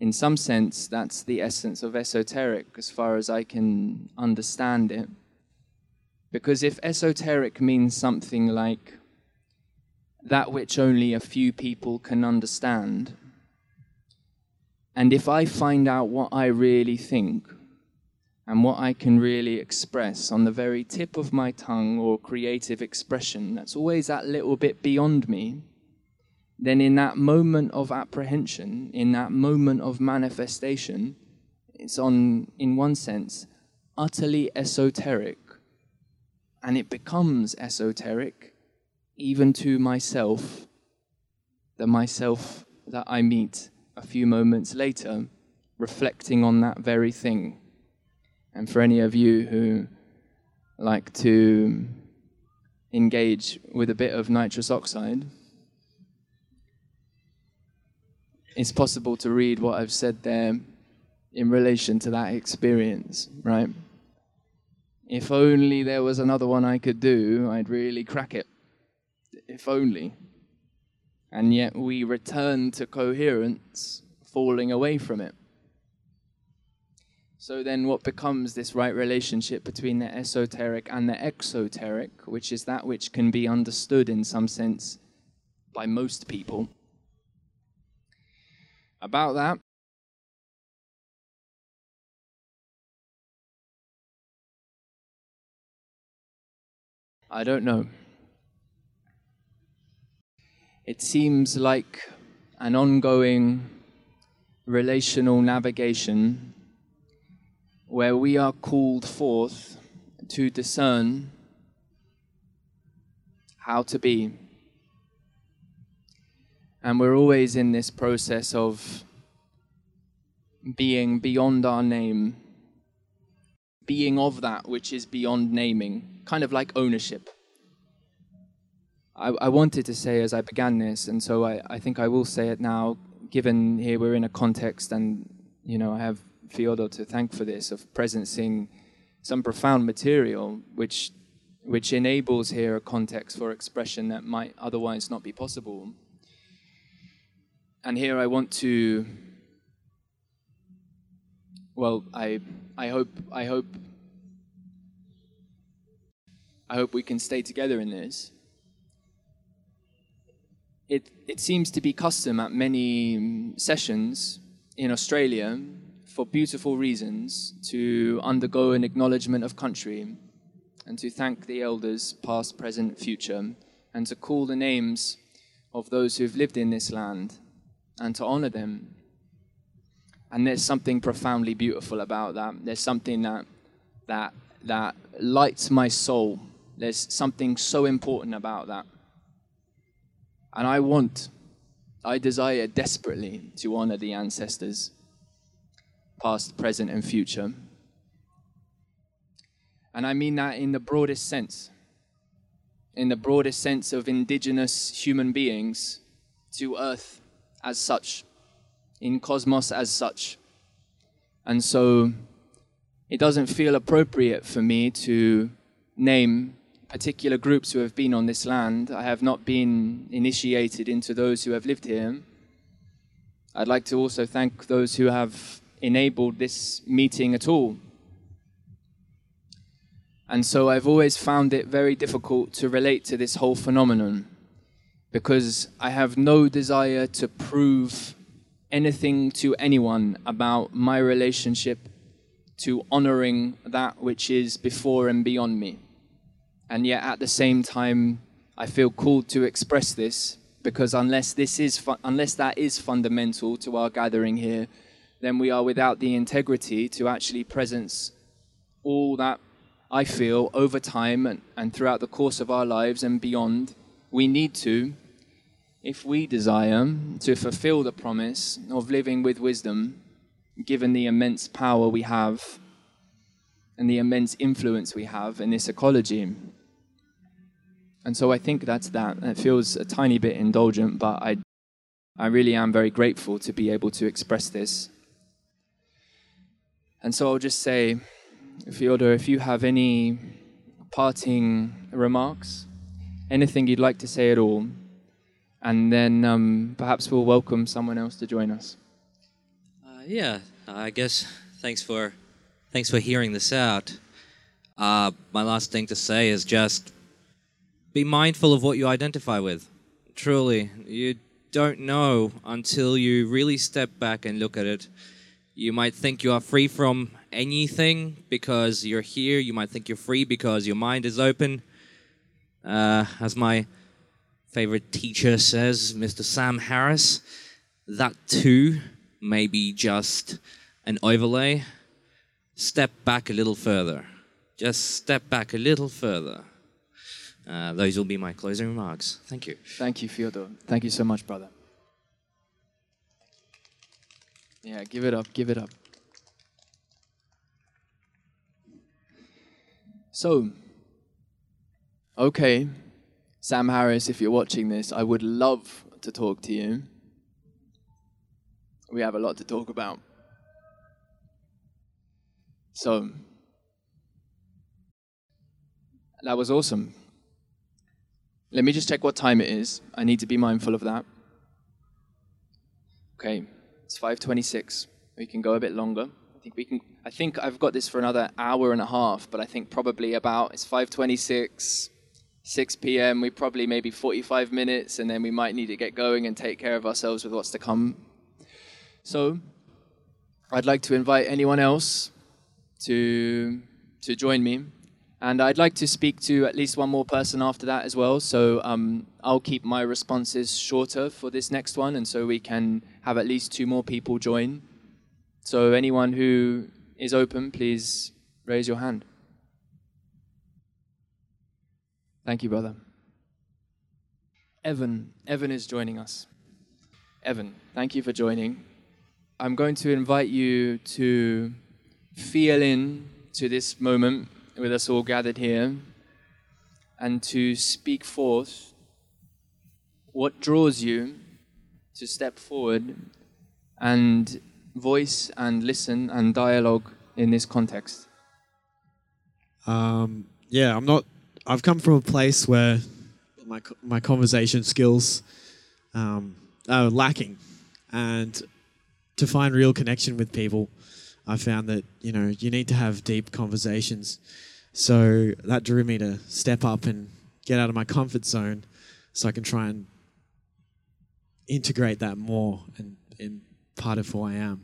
In some sense, that's the essence of esoteric as far as I can understand it. Because if esoteric means something like that which only a few people can understand, and if I find out what I really think, and what I can really express on the very tip of my tongue or creative expression that's always that little bit beyond me, then in that moment of apprehension, in that moment of manifestation, it's on, in one sense, utterly esoteric. And it becomes esoteric even to myself, the myself that I meet a few moments later, reflecting on that very thing. And for any of you who like to engage with a bit of nitrous oxide, it's possible to read what I've said there in relation to that experience, right? If only there was another one I could do, I'd really crack it. If only. And yet we return to coherence, falling away from it. So then, what becomes this right relationship between the esoteric and the exoteric, which is that which can be understood in some sense by most people? About that, I don't know. It seems like an ongoing relational navigation where we are called forth to discern how to be. And we're always in this process of being beyond our name, being of that which is beyond naming, kind of like ownership. I, I wanted to say as I began this, and so I, I think I will say it now, given here we're in a context and, you know, I have Fyodor to thank for this, of presencing some profound material which, which enables here a context for expression that might otherwise not be possible. And here I want to, well, I, I hope, I hope, I hope we can stay together in this. It, it seems to be custom at many mm, sessions in Australia for beautiful reasons to undergo an acknowledgement of country and to thank the elders, past, present, future, and to call the names of those who've lived in this land and to honor them. And there's something profoundly beautiful about that. There's something that that that lights my soul. There's something so important about that. And I want, I desire desperately to honor the ancestors past, present, and future. And I mean that in the broadest sense, in the broadest sense of indigenous human beings to Earth as such, in cosmos as such. And so it doesn't feel appropriate for me to name particular groups who have been on this land. I have not been initiated into those who have lived here. I'd like to also thank those who have enabled this meeting at all. And so I've always found it very difficult to relate to this whole phenomenon because I have no desire to prove anything to anyone about my relationship to honoring that which is before and beyond me. And yet at the same time, I feel called to express this because unless this is fu- unless that is fundamental to our gathering here, then we are without the integrity to actually presence all that I feel over time and, and throughout the course of our lives and beyond. We need to, if we desire to fulfill the promise of living with wisdom, given the immense power we have and the immense influence we have in this ecology. And so I think that's that. It feels a tiny bit indulgent, but I I really am very grateful to be able to express this. And so I'll just say, Fyodor, if you have any parting remarks, anything you'd like to say at all, and then um, perhaps we'll welcome someone else to join us. Uh, yeah, I guess thanks for thanks for hearing this out. Uh, my last thing to say is just be mindful of what you identify with. Truly, you don't know until you really step back and look at it. You might think you are free from anything because you're here. You might think you're free because your mind is open. Uh, as my favorite teacher says, Mr. Sam Harris, that too may be just an overlay. Step back a little further. Just step back a little further. Uh, those will be my closing remarks. Thank you. Thank you, Fyodor. Thank you so much, brother. Yeah, give it up, give it up. So, okay, Sam Harris, if you're watching this, I would love to talk to you. We have a lot to talk about. So, that was awesome. Let me just check what time it is. I need to be mindful of that. Okay, it's 5:26. We can go a bit longer. I think we can I think I've got this for another hour and a half, but I think probably about it's 5:26 6 p.m. We probably maybe 45 minutes and then we might need to get going and take care of ourselves with what's to come. So, I'd like to invite anyone else to to join me and I'd like to speak to at least one more person after that as well. So um, I'll keep my responses shorter for this next one, and so we can have at least two more people join. So anyone who is open, please raise your hand. Thank you, brother. Evan. Evan is joining us. Evan, thank you for joining. I'm going to invite you to feel in to this moment with us all gathered here and to speak forth what draws you to step forward and voice and listen and dialogue in this context? Um, yeah, I'm not. I've come from a place where my my conversation skills um, are lacking, and to find real connection with people, I found that you know you need to have deep conversations so that drew me to step up and get out of my comfort zone so I can try and integrate that more and in part of who I am.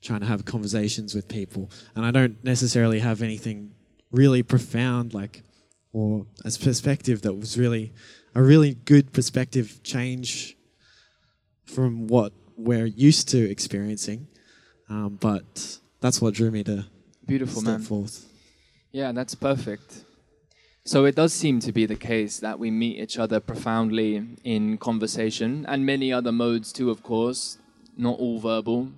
Trying to have conversations with people. And I don't necessarily have anything really profound like or a perspective that was really a really good perspective change from what we're used to experiencing. Um, but that's what drew me to beautiful step man forth. Yeah, that's perfect. So it does seem to be the case that we meet each other profoundly in conversation and many other modes too, of course, not all verbal.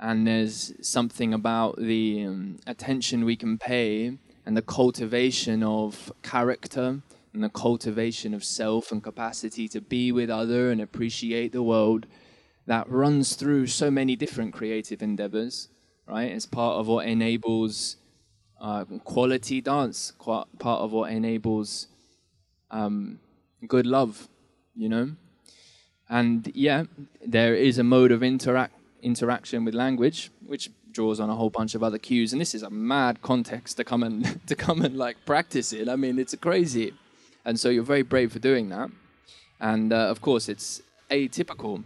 And there's something about the um, attention we can pay and the cultivation of character and the cultivation of self and capacity to be with other and appreciate the world that runs through so many different creative endeavors, right? It's part of what enables uh, quality dance, part of what enables um, good love, you know. And yeah, there is a mode of interact interaction with language, which draws on a whole bunch of other cues. And this is a mad context to come and to come and like practice it. I mean, it's crazy. And so you're very brave for doing that. And uh, of course, it's atypical.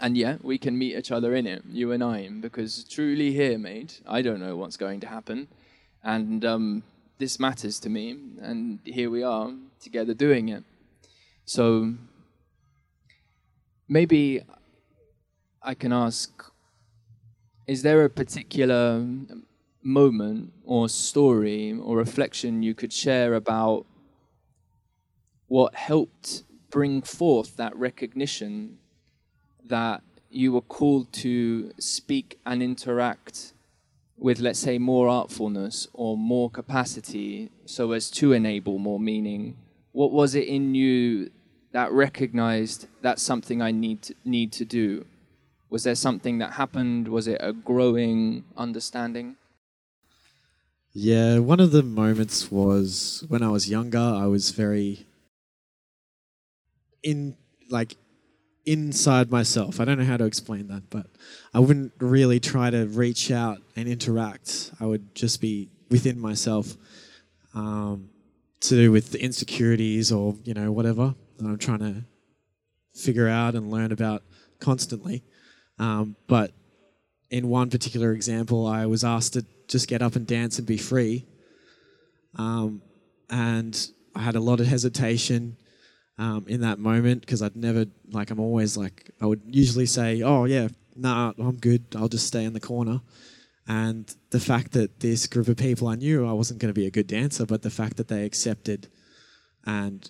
And yeah, we can meet each other in it, you and I, because truly here, mate, I don't know what's going to happen and um, this matters to me, and here we are together doing it. So maybe I can ask is there a particular moment or story or reflection you could share about what helped bring forth that recognition that you were called to speak and interact with, let's say, more artfulness or more capacity so as to enable more meaning? What was it in you that recognized that's something I need to, need to do? Was there something that happened? Was it a growing understanding? Yeah, one of the moments was when I was younger. I was very in like inside myself. I don't know how to explain that, but I wouldn't really try to reach out and interact. I would just be within myself um, to do with the insecurities or you know whatever that I'm trying to figure out and learn about constantly. Um, but in one particular example, I was asked to just get up and dance and be free. Um, and I had a lot of hesitation um, in that moment because I'd never, like, I'm always like, I would usually say, oh, yeah, nah, I'm good. I'll just stay in the corner. And the fact that this group of people I knew I wasn't going to be a good dancer, but the fact that they accepted and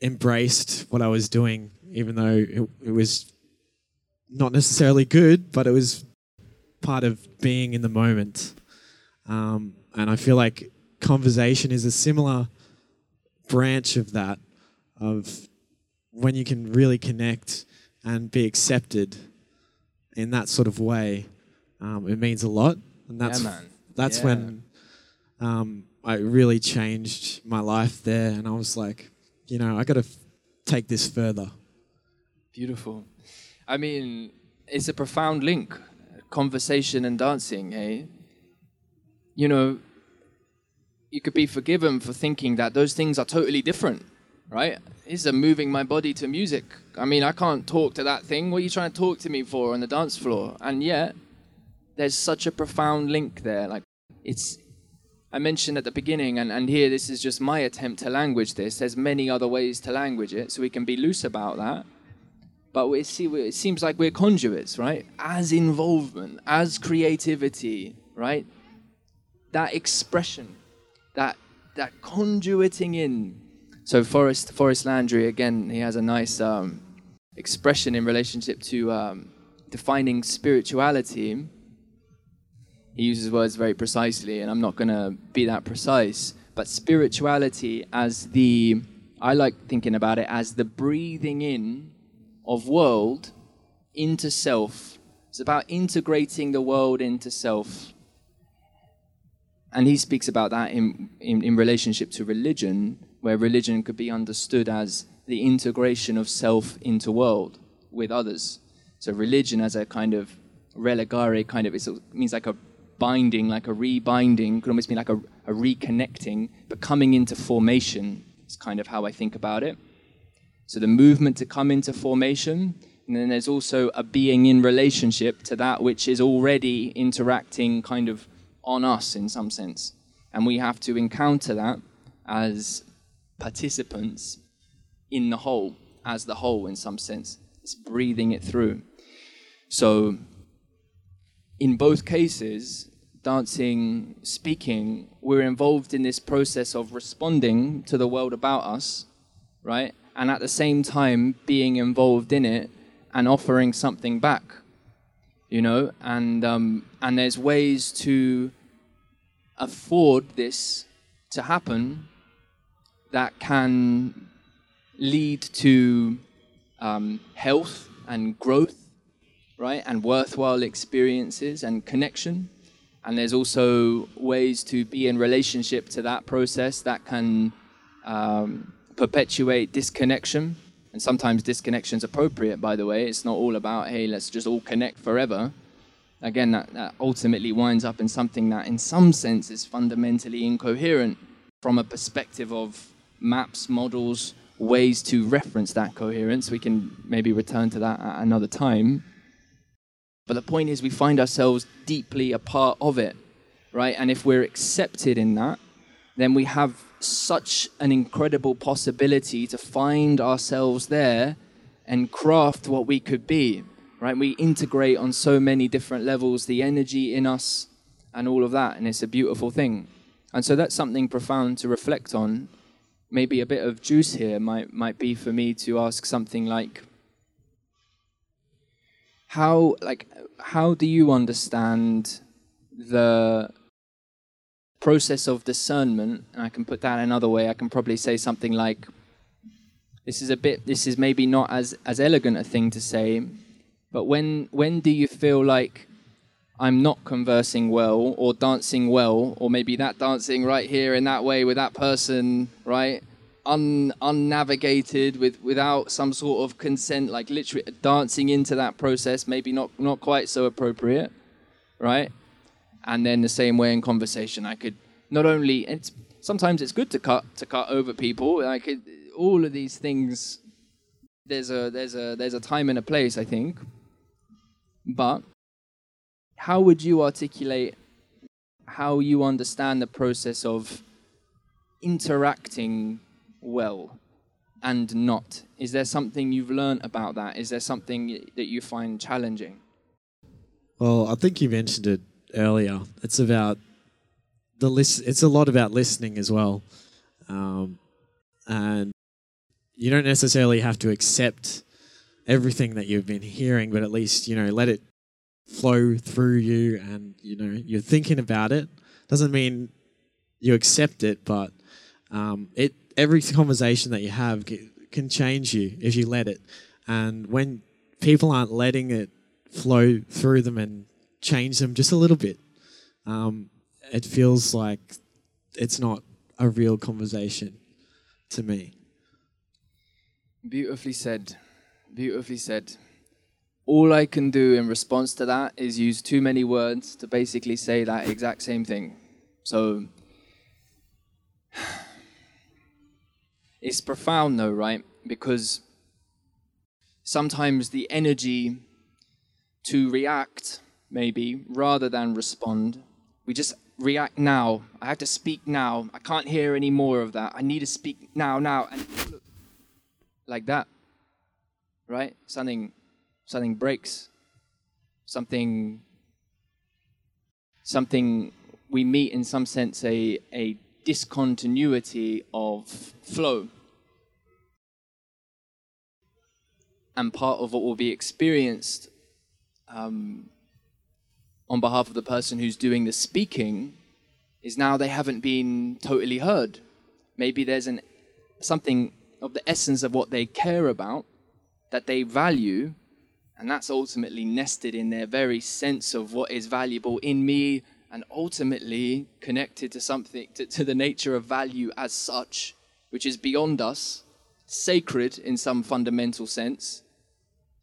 embraced what I was doing, even though it, it was not necessarily good, but it was part of being in the moment. Um, and I feel like conversation is a similar branch of that, of when you can really connect and be accepted in that sort of way. Um, it means a lot, and that's yeah, that's Yeah. when um, I really changed my life there, and I was like, you know, I got to f- take this further. Beautiful. I mean, it's a profound link, conversation and dancing, eh? You know, you could be forgiven for thinking that those things are totally different, right? This Is moving my body to music. I mean, I can't talk to that thing. What are you trying to talk to me for on the dance floor? And yet, there's such a profound link there. Like, it's. I mentioned at the beginning, and, and here this is just my attempt to language this. There's many other ways to language it, so we can be loose about that but we see it seems like we're conduits right? As involvement as creativity right? That expression that that conduiting in. So forrest forrest landry again he has a nice um, expression in relationship to um, defining spirituality. He uses words very precisely and i'm not going to be that precise but spirituality as the i like thinking about it as the breathing in of world into self. It's about integrating the world into self. And he speaks about that in, in, in, relationship to religion, where religion could be understood as the integration of self into world with others. So religion as a kind of religare kind of, it means like a binding, like a rebinding, could almost be like a, a reconnecting, but coming into formation is kind of how I think about it. So the movement to come into formation, and then there's also a being in relationship to that which is already interacting kind of on us in some sense. And we have to encounter that as participants in the whole, as the whole in some sense. It's breathing it through. So in both cases, dancing, speaking, we're involved in this process of responding to the world about us, right? And at the same time being involved in it and offering something back you know? And um, and there's ways to afford this to happen that can lead to um, health and growth right? And worthwhile experiences and connection. And there's also ways to be in relationship to that process that can um, perpetuate disconnection. And sometimes disconnection is appropriate, by the way. It's not all about, hey, let's just all connect forever. Again, that, that ultimately winds up in something that, in some sense, is fundamentally incoherent from a perspective of maps, models, ways to reference that coherence. We can maybe return to that at another time. But the point is, we find ourselves deeply a part of it, right? And if we're accepted in that, then we have such an incredible possibility to find ourselves there and craft what we could be, right? We integrate on so many different levels the energy in us and all of that, and it's a beautiful thing. And so that's something profound to reflect on. Maybe a bit of juice here might, might be for me to ask something like, how like how do you understand the process of discernment, and I can put that another way, I can probably say something like this is a bit this is maybe not as as elegant a thing to say but when when do you feel like i'm not conversing well or dancing well or maybe that dancing right here in that way with that person right? Un unnavigated with without some sort of consent like literally dancing into that process maybe not not quite so appropriate right and then the same way in conversation i could not only it's sometimes it's good to cut to cut over people. Like it, all of these things there's a there's a there's a time and a place i think. But how would you articulate how you understand the process of interacting well and not? Is there something you've learned about that? Is there something that you find challenging? Well, I think you mentioned it earlier. It's about the list. It's a lot about listening as well, um, and you don't necessarily have to accept everything that you've been hearing, but at least you know let it flow through you, and you know you're thinking about it. Doesn't mean you accept it, but um, it every conversation that you have ca- can change you if you let it. And when people aren't letting it flow through them and change them just a little bit, um, it feels like it's not a real conversation to me. Beautifully said. Beautifully said. All I can do in response to that is use too many words to basically say that exact same thing. So it's profound though, right? Because sometimes the energy to react, maybe, rather than respond, we just react now. I have to speak now. I can't hear any more of that. I need to speak now, now. And like that right something something breaks something something we meet in some sense a a discontinuity of flow and part of what will be experienced um, on behalf of the person who's doing the speaking is now they haven't been totally heard maybe there's an something of the essence of what they care about, that they value, and that's ultimately nested in their very sense of what is valuable in me, and ultimately connected to something, to, to the nature of value as such, which is beyond us, sacred in some fundamental sense.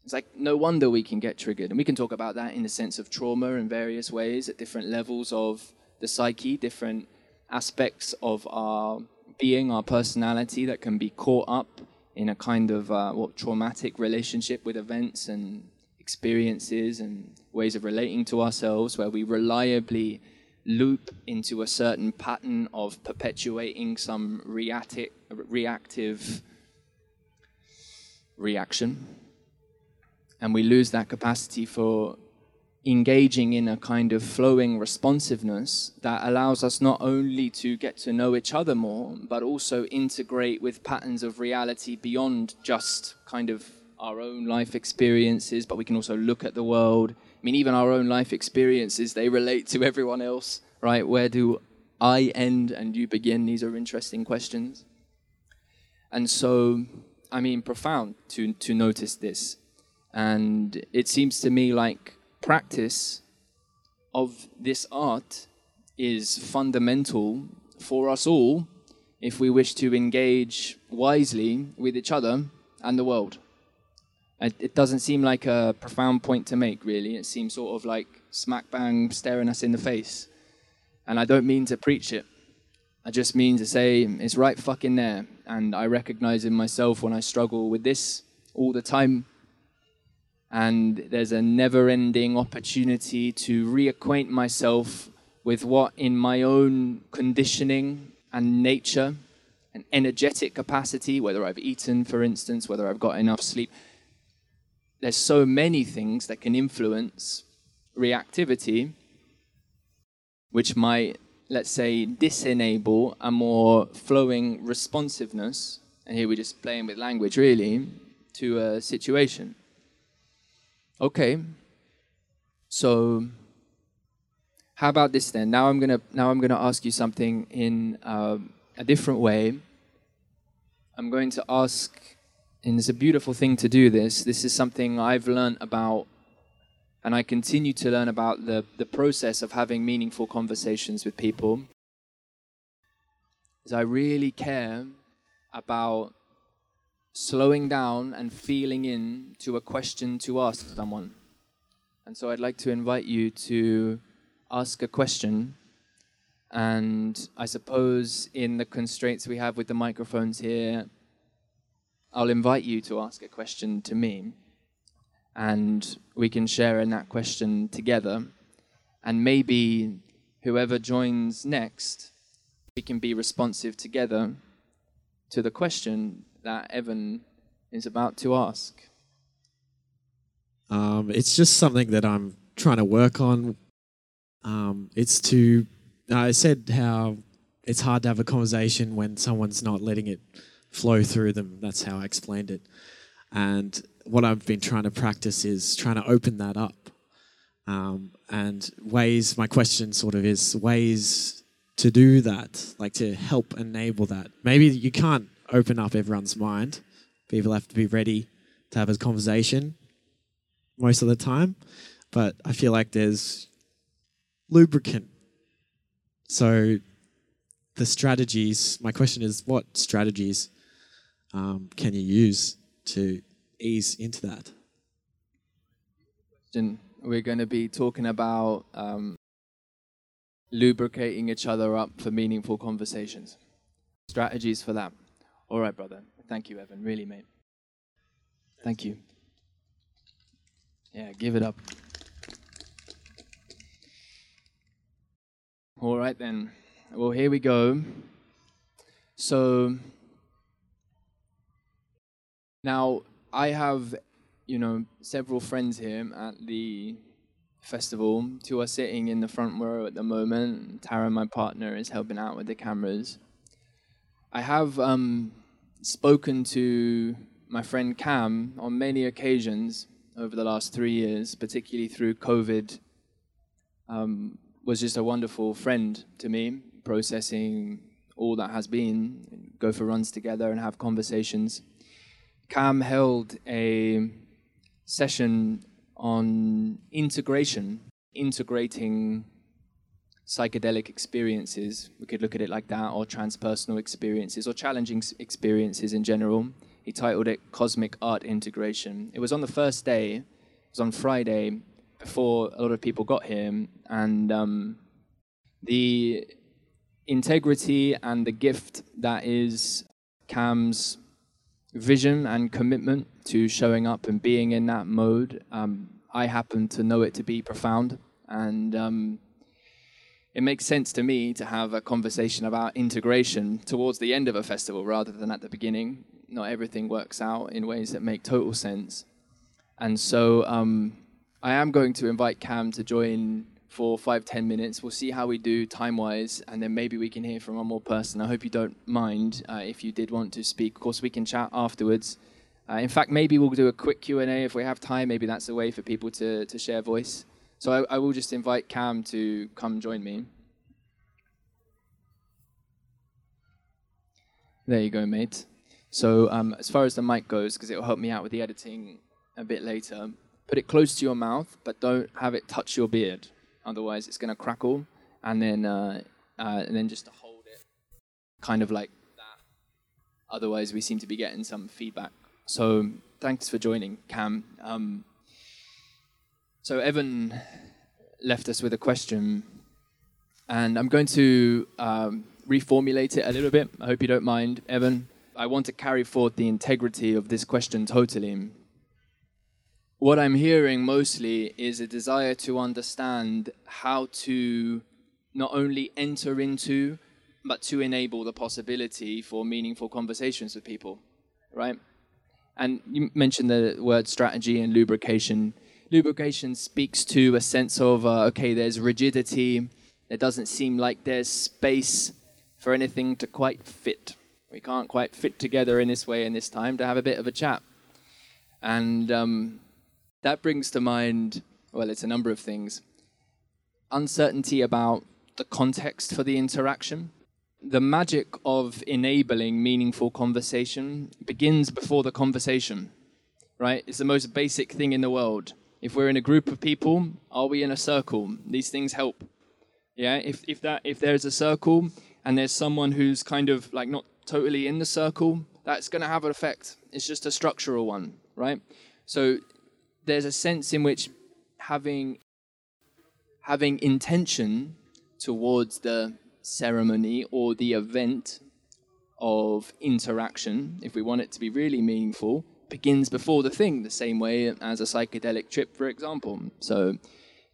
It's like no wonder we can get triggered. And we can talk about that in the sense of trauma in various ways at different levels of the psyche, different aspects of our being, our personality that can be caught up in a kind of uh, what traumatic relationship with events and experiences and ways of relating to ourselves, where we reliably loop into a certain pattern of perpetuating some reacti- reactive reaction. And we lose that capacity for engaging in a kind of flowing responsiveness that allows us not only to get to know each other more, but also integrate with patterns of reality beyond just kind of our own life experiences, but we can also look at the world. I mean, even our own life experiences, they relate to everyone else, right? Where do I end and you begin? These are interesting questions. And so, I mean, profound to, to notice this. And it seems to me like practice of this art is fundamental for us all if we wish to engage wisely with each other and the world. It, doesn't seem like a profound point to make, really. It seems sort of like smack bang staring us in the face. And I don't mean to preach it. I just mean to say it's right fucking there. And I recognize in myself when I struggle with this all the time and there's a never ending opportunity to reacquaint myself with what, in my own conditioning and nature and energetic capacity, whether I've eaten, for instance, whether I've got enough sleep, there's so many things that can influence reactivity, which might, let's say, disenable a more flowing responsiveness. And here we're just playing with language, really, to a situation. Okay. So how about this then? Now I'm gonna now I'm gonna ask you something in uh, a different way. I'm going to ask and it's a beautiful thing to do this. This is something I've learned about, and I continue to learn about the, the process of having meaningful conversations with people. Is I really care about slowing down and feeling in to a question to ask someone. And so I'd like to invite you to ask a question. And I suppose in the constraints we have with the microphones here, I'll invite you to ask a question to me, and we can share in that question together. And maybe whoever joins next, we can be responsive together to the question that Evan is about to ask. Um, it's just something that I'm trying to work on. Um, it's to, I said how it's hard to have a conversation when someone's not letting it flow through them. That's how I explained it. And what I've been trying to practice is trying to open that up. Um, and ways, my question sort of is ways to do that, like to help enable that. Maybe you can't open up everyone's mind. People have to be ready to have a conversation most of the time. But I feel like there's lubricant. So the strategies, my question is what strategies um, can you use to ease into that? We're going to be talking about um, lubricating each other up for meaningful conversations. Strategies for that. All right, brother. Thank you, Evan. Really, mate. Thank you. Yeah, give it up. All right, then. Well, here we go. So, now, I have, you know, several friends here at the festival. Two are sitting in the front row at the moment. Tara, my partner, is helping out with the cameras. I have um, spoken to my friend Cam on many occasions over the last three years, particularly through COVID. Um, was just a wonderful friend to me, processing all that has been, go for runs together and have conversations. Cam held a session on integration, integrating psychedelic experiences. We could look at it like that, or transpersonal experiences, or challenging experiences in general. He titled it Cosmic Art Integration. It was on the first day, it was on Friday, before a lot of people got here, and um, the integrity and the gift that is Cam's vision and commitment to showing up and being in that mode. Um, I happen to know it to be profound, and um, it makes sense to me to have a conversation about integration towards the end of a festival rather than at the beginning. Not everything works out in ways that make total sense, and so um, I am going to invite Cam to join for five, ten minutes. We'll see how we do time wise, and then maybe we can hear from one more person. I hope you don't mind uh, if you did want to speak. Of course, we can chat afterwards. Uh, in fact, maybe we'll do a quick Q&A if we have time. Maybe that's a way for people to, to share voice. So I, I will just invite Cam to come join me. There you go, mate. So um, as far as the mic goes, because it will help me out with the editing a bit later, put it close to your mouth, but don't have it touch your beard. Otherwise, it's going to crackle, and then uh, uh, and then just hold it, kind of like that. Otherwise, we seem to be getting some feedback. So thanks for joining, Cam. Um, so Evan left us with a question, and I'm going to um, reformulate it a little bit. I hope you don't mind, Evan. I want to carry forth the integrity of this question totally what I'm hearing mostly is a desire to understand how to not only enter into, but to enable the possibility for meaningful conversations with people, right? And you mentioned the word strategy and lubrication. Lubrication speaks to a sense of, uh, okay, there's rigidity. It doesn't seem like there's space for anything to quite fit. We can't quite fit together in this way in this time to have a bit of a chat. And um, that brings to mind, well, it's a number of things. Uncertainty about the context for the interaction. the magic of enabling meaningful conversation begins before the conversation, right? It's the most basic thing in the world. If we're in a group of people, are we in a circle? These things help. Yeah, if, if that if there's a circle and there's someone who's kind of like not totally in the circle, that's going to have an effect. It's just a structural one, right? So there's a sense in which having having intention towards the ceremony or the event of interaction, if we want it to be really meaningful, begins before the thing, the same way as a psychedelic trip, for example. So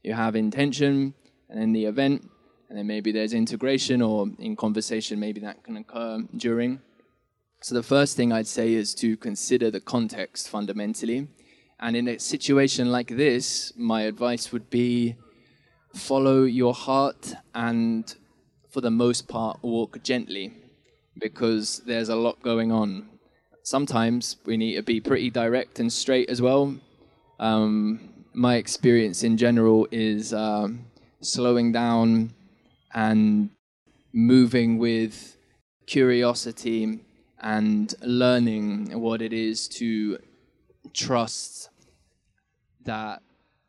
you have intention and then the event, and then maybe there's integration or in conversation, maybe that can occur during. So the first thing I'd say is to consider the context fundamentally. And in a situation like this, my advice would be follow your heart and for the most part, walk gently because there's a lot going on. Sometimes we need to be pretty direct and straight as well. Um, my experience in general is um, slowing down and moving with curiosity and learning what it is to trust that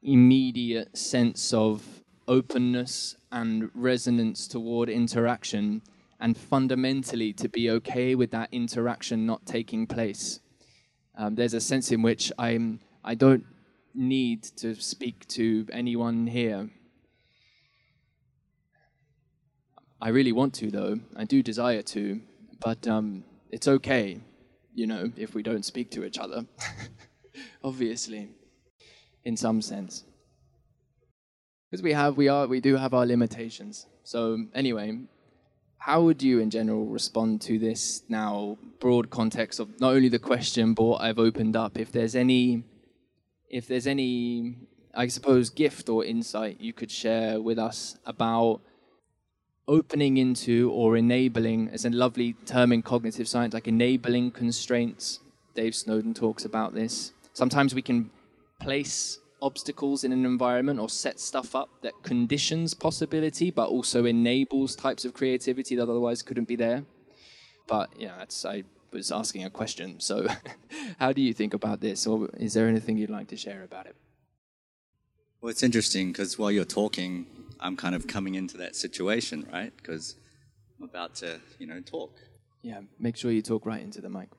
immediate sense of openness and resonance toward interaction and fundamentally to be okay with that interaction not taking place. Um, there's a sense in which I'm, I don't need to speak to anyone here. I really want to, though. I do desire to, but um, it's okay, you know, if we don't speak to each other. Obviously, in some sense because we have we are we do have our limitations. So anyway, how would you in general respond to this now broad context of not only the question but what I've opened up? If there's any if there's any I suppose gift or insight you could share with us about opening into or enabling as a lovely term in cognitive science like enabling constraints. Dave Snowden talks about this. Sometimes we can place obstacles in an environment or set stuff up that conditions possibility but also enables types of creativity that otherwise couldn't be there. But yeah, that's I was asking a question. So how do you think about this or is there anything you'd like to share about it? Well, it's interesting because while you're talking, I'm kind of coming into that situation, right? Because I'm about to, you know, talk. Yeah, make sure you talk right into the mic.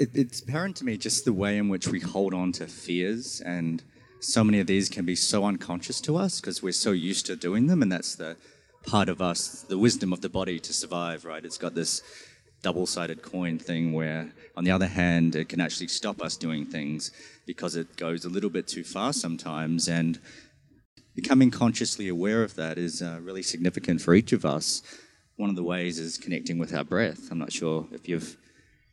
It, it's apparent to me just the way in which we hold on to fears, and so many of these can be so unconscious to us because we're so used to doing them, and that's the part of us, the wisdom of the body to survive, right? It's got this double sided coin thing where, on the other hand, it can actually stop us doing things because it goes a little bit too far sometimes. And becoming consciously aware of that is uh, really significant for each of us. One of the ways is connecting with our breath. I'm not sure if you've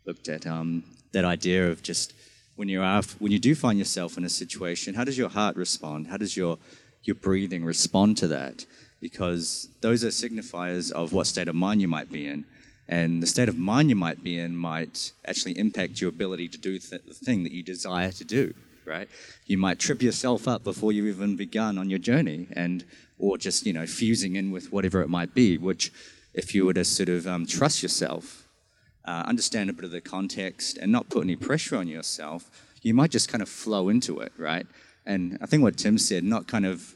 looked at um, that idea of just when you are when you do find yourself in a situation, how does your heart respond? How does your your breathing respond to that? Because those are signifiers of what state of mind you might be in. And the state of mind you might be in might actually impact your ability to do th- the thing that you desire to do, right? You might trip yourself up before you've even begun on your journey, and or just you know fusing in with whatever it might be. Which, if you were to sort of um, trust yourself uh, understand a bit of the context and not put any pressure on yourself, you might just kind of flow into it, right? And I think what Tim said, not kind of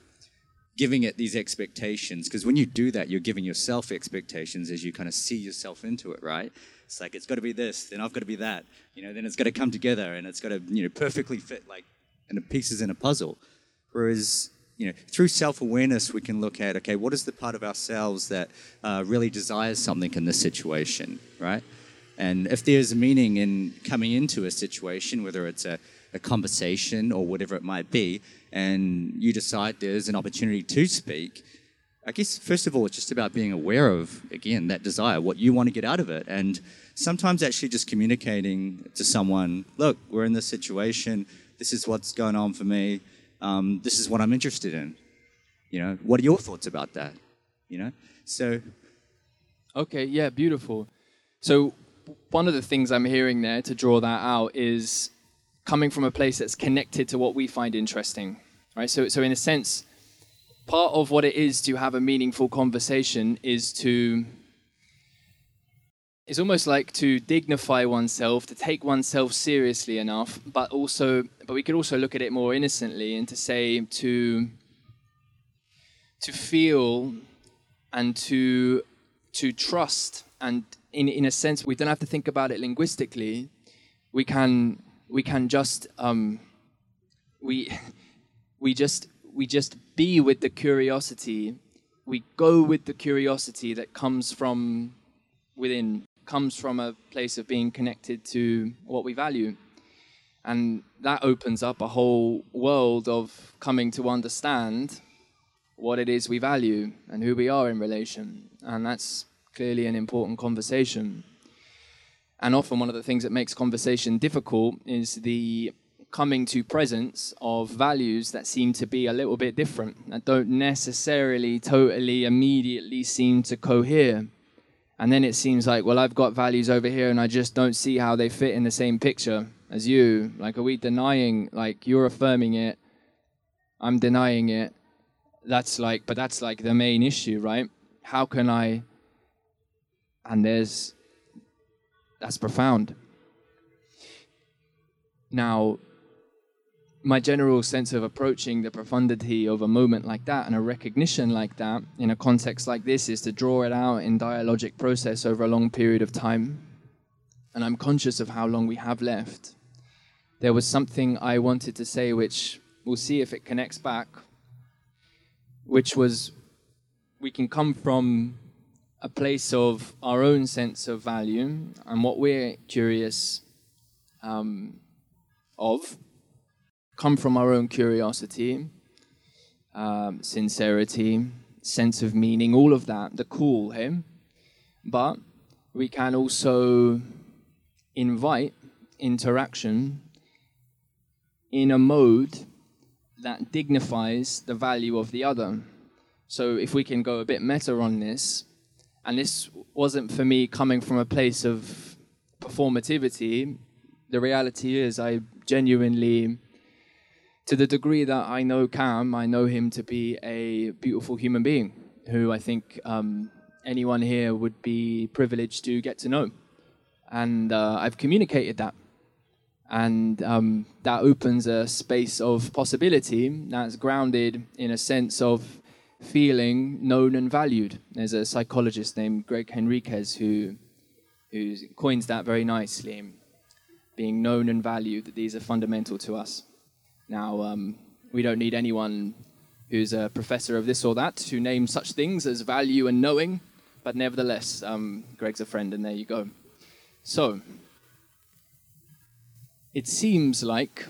giving it these expectations, because when you do that, you're giving yourself expectations as you kind of see yourself into it, right? It's like it's got to be this, then I've got to be that, you know. Then it's got to come together, and it's got to you know perfectly fit like in the pieces in a puzzle. Whereas you know, through self-awareness, we can look at okay, what is the part of ourselves that uh, really desires something in this situation, right? And if there's meaning in coming into a situation, whether it's a, a conversation or whatever it might be, and you decide there's an opportunity to speak, I guess first of all, it's just about being aware of, again, that desire, what you want to get out of it. And sometimes actually just communicating to someone, look, we're in this situation, this is what's going on for me, um, this is what I'm interested in. You know, what are your thoughts about that? You know, so. Okay, yeah, beautiful. So one of the things I'm hearing there to draw that out is coming from a place that's connected to what we find interesting, right? So, so in a sense, part of what it is to have a meaningful conversation is to it's almost like to dignify oneself, to take oneself seriously enough, but also, but we could also look at it more innocently and to say to to feel and to to trust and in in a sense we don't have to think about it linguistically. We can we can just um, we we just we just be with the curiosity. We go with the curiosity that comes from within comes from a place of being connected to what we value. And that opens up a whole world of coming to understand what it is we value and who we are in relation. And that's clearly an important conversation. And often, one of the things that makes conversation difficult is the coming to presence of values that seem to be a little bit different, that don't necessarily totally immediately seem to cohere. And then it seems like, well, I've got values over here and I just don't see how they fit in the same picture as you. Like, are we denying, like, you're affirming it, I'm denying it. That's like, but that's like the main issue, right? How can I, and there's, that's profound. Now, my general sense of approaching the profundity of a moment like that and a recognition like that in a context like this is to draw it out in dialogic process over a long period of time. And I'm conscious of how long we have left. There was something I wanted to say, which we'll see if it connects back, which was we can come from a place of our own sense of value and what we're curious um, of come from our own curiosity, um, sincerity, sense of meaning, all of that, the cool, him. But we can also invite interaction in a mode that dignifies the value of the other. So if we can go a bit meta on this, and this wasn't for me coming from a place of performativity, the reality is I genuinely to the degree that I know Cam, I know him to be a beautiful human being who I think um, anyone here would be privileged to get to know. And uh, I've communicated that. And um, that opens a space of possibility that's grounded in a sense of feeling known and valued. There's a psychologist named Gregg Henriques who, who coins that very nicely being known and valued, that these are fundamental to us. Now, um, we don't need anyone who's a professor of this or that to name such things as value and knowing, but nevertheless, um, Gregg's a friend, and there you go. So, it seems like,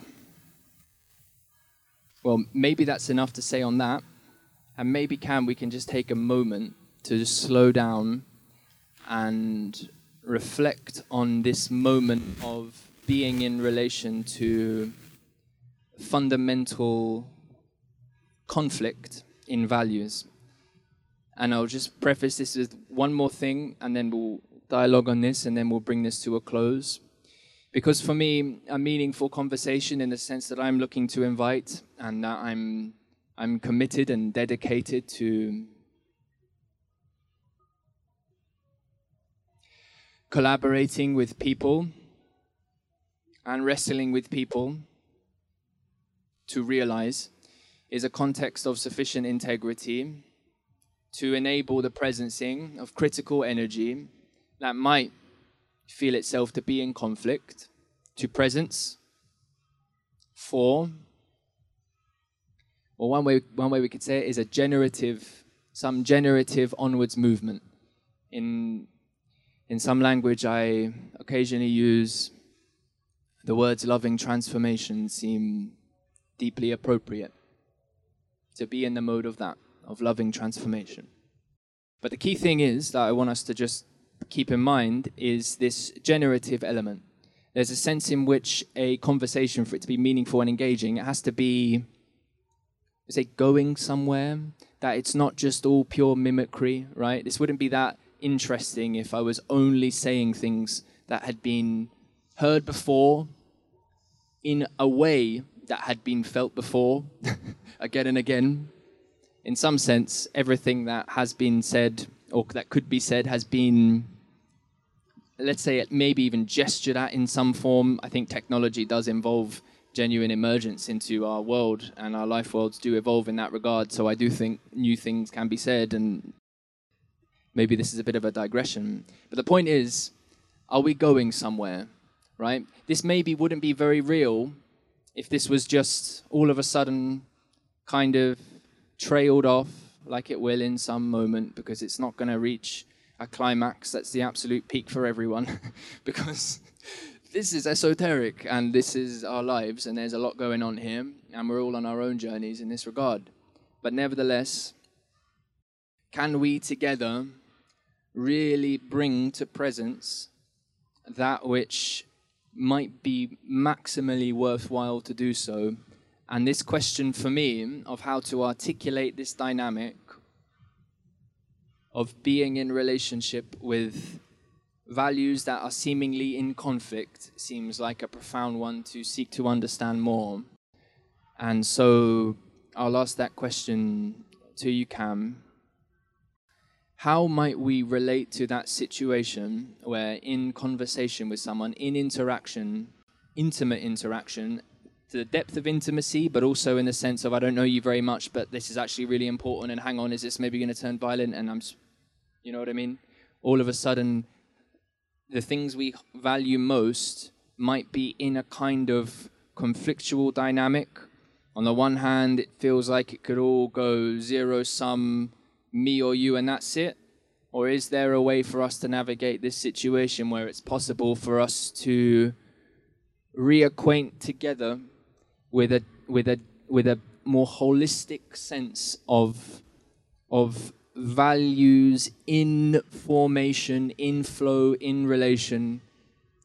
well, maybe that's enough to say on that, and maybe can we can just take a moment to just slow down and reflect on this moment of being in relation to fundamental conflict in values. And I'll just preface this with one more thing, and then we'll dialogue on this, and then we'll bring this to a close. Because for me, a meaningful conversation in the sense that I'm looking to invite and that I'm, I'm committed and dedicated to collaborating with people and wrestling with people to realize is a context of sufficient integrity to enable the presencing of critical energy that might feel itself to be in conflict to presence for or one way one way we could say it is a generative some generative onwards movement in in some language i occasionally use the words loving transformation seem deeply appropriate to be in the mode of that, of loving transformation. But the key thing is that I want us to just keep in mind is this generative element. There's a sense in which a conversation, for it to be meaningful and engaging, it has to be, say, going somewhere, that it's not just all pure mimicry, right? This wouldn't be that interesting if I was only saying things that had been heard before in a way that had been felt before again and again. in some sense, everything that has been said or that could be said has been, let's say, maybe even gestured at in some form. I think technology does involve genuine emergence into our world, and our life worlds do evolve in that regard. So I do think new things can be said, and maybe this is a bit of a digression. But the point is, are we going somewhere? Right? This maybe wouldn't be very real if this was just all of a sudden kind of trailed off like it will in some moment because it's not going to reach a climax that's the absolute peak for everyone because this is esoteric and this is our lives and there's a lot going on here and we're all on our own journeys in this regard. But nevertheless can we together really bring to presence that which might be maximally worthwhile to do so? And this question for me of how to articulate this dynamic of being in relationship with values that are seemingly in conflict seems like a profound one to seek to understand more. And so I'll ask that question to you, Cam. How might we relate to that situation where, in conversation with someone, in interaction, intimate interaction, to the depth of intimacy, but also in the sense of I don't know you very much, but this is actually really important. And hang on, is this maybe going to turn violent? And I'm, you know what I mean? All of a sudden, the things we value most might be in a kind of conflictual dynamic. On the one hand, it feels like it could all go zero sum, me or you, and that's it. Or is there a way for us to navigate this situation where it's possible for us to reacquaint together with a with a with a more holistic sense of of values in formation, in flow, in relation.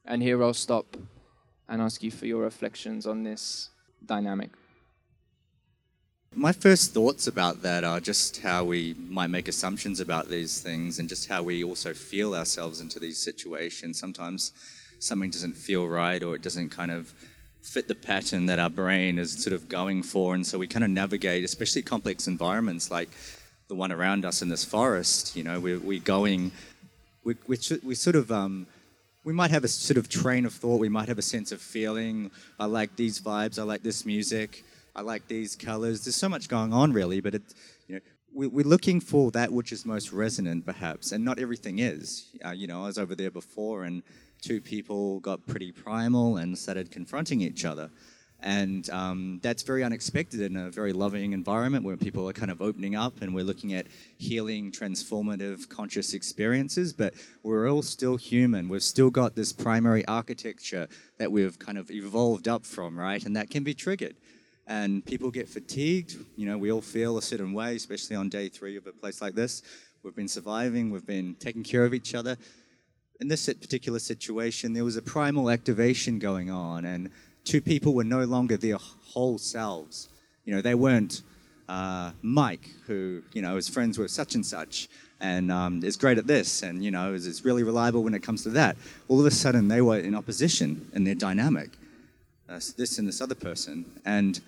And here I'll stop and ask you for your reflections on this dynamic. My first thoughts about that are just how we might make assumptions about these things and just how we also feel ourselves into these situations. Sometimes something doesn't feel right or it doesn't kind of fit the pattern that our brain is sort of going for. And so we kind of navigate, especially complex environments like the one around us in this forest. You know, we're, we're going, we, we, we sort of, um, we might have a sort of train of thought. We might have a sense of feeling. I like these vibes. I like this music. I like these colors. There's so much going on, really, but it, you know, we, we're looking for that which is most resonant, perhaps, and not everything is. Uh, you know, I was over there before, and two people got pretty primal and started confronting each other. And um, that's very unexpected in a very loving environment where people are kind of opening up and we're looking at healing, transformative, conscious experiences. But we're all still human. We've still got this primary architecture that we've kind of evolved up from, right? And that can be triggered. And people get fatigued. You know, we all feel a certain way, especially on day three of a place like this. We've been surviving, we've been taking care of each other in this particular situation, there was a primal activation going on, and two people were no longer their whole selves. You know, they weren't uh, Mike, who you know is friends with such and such, and um, is great at this, and you know is, is really reliable when it comes to that. All of a sudden, they were in opposition in their dynamic. Uh, this and this other person, and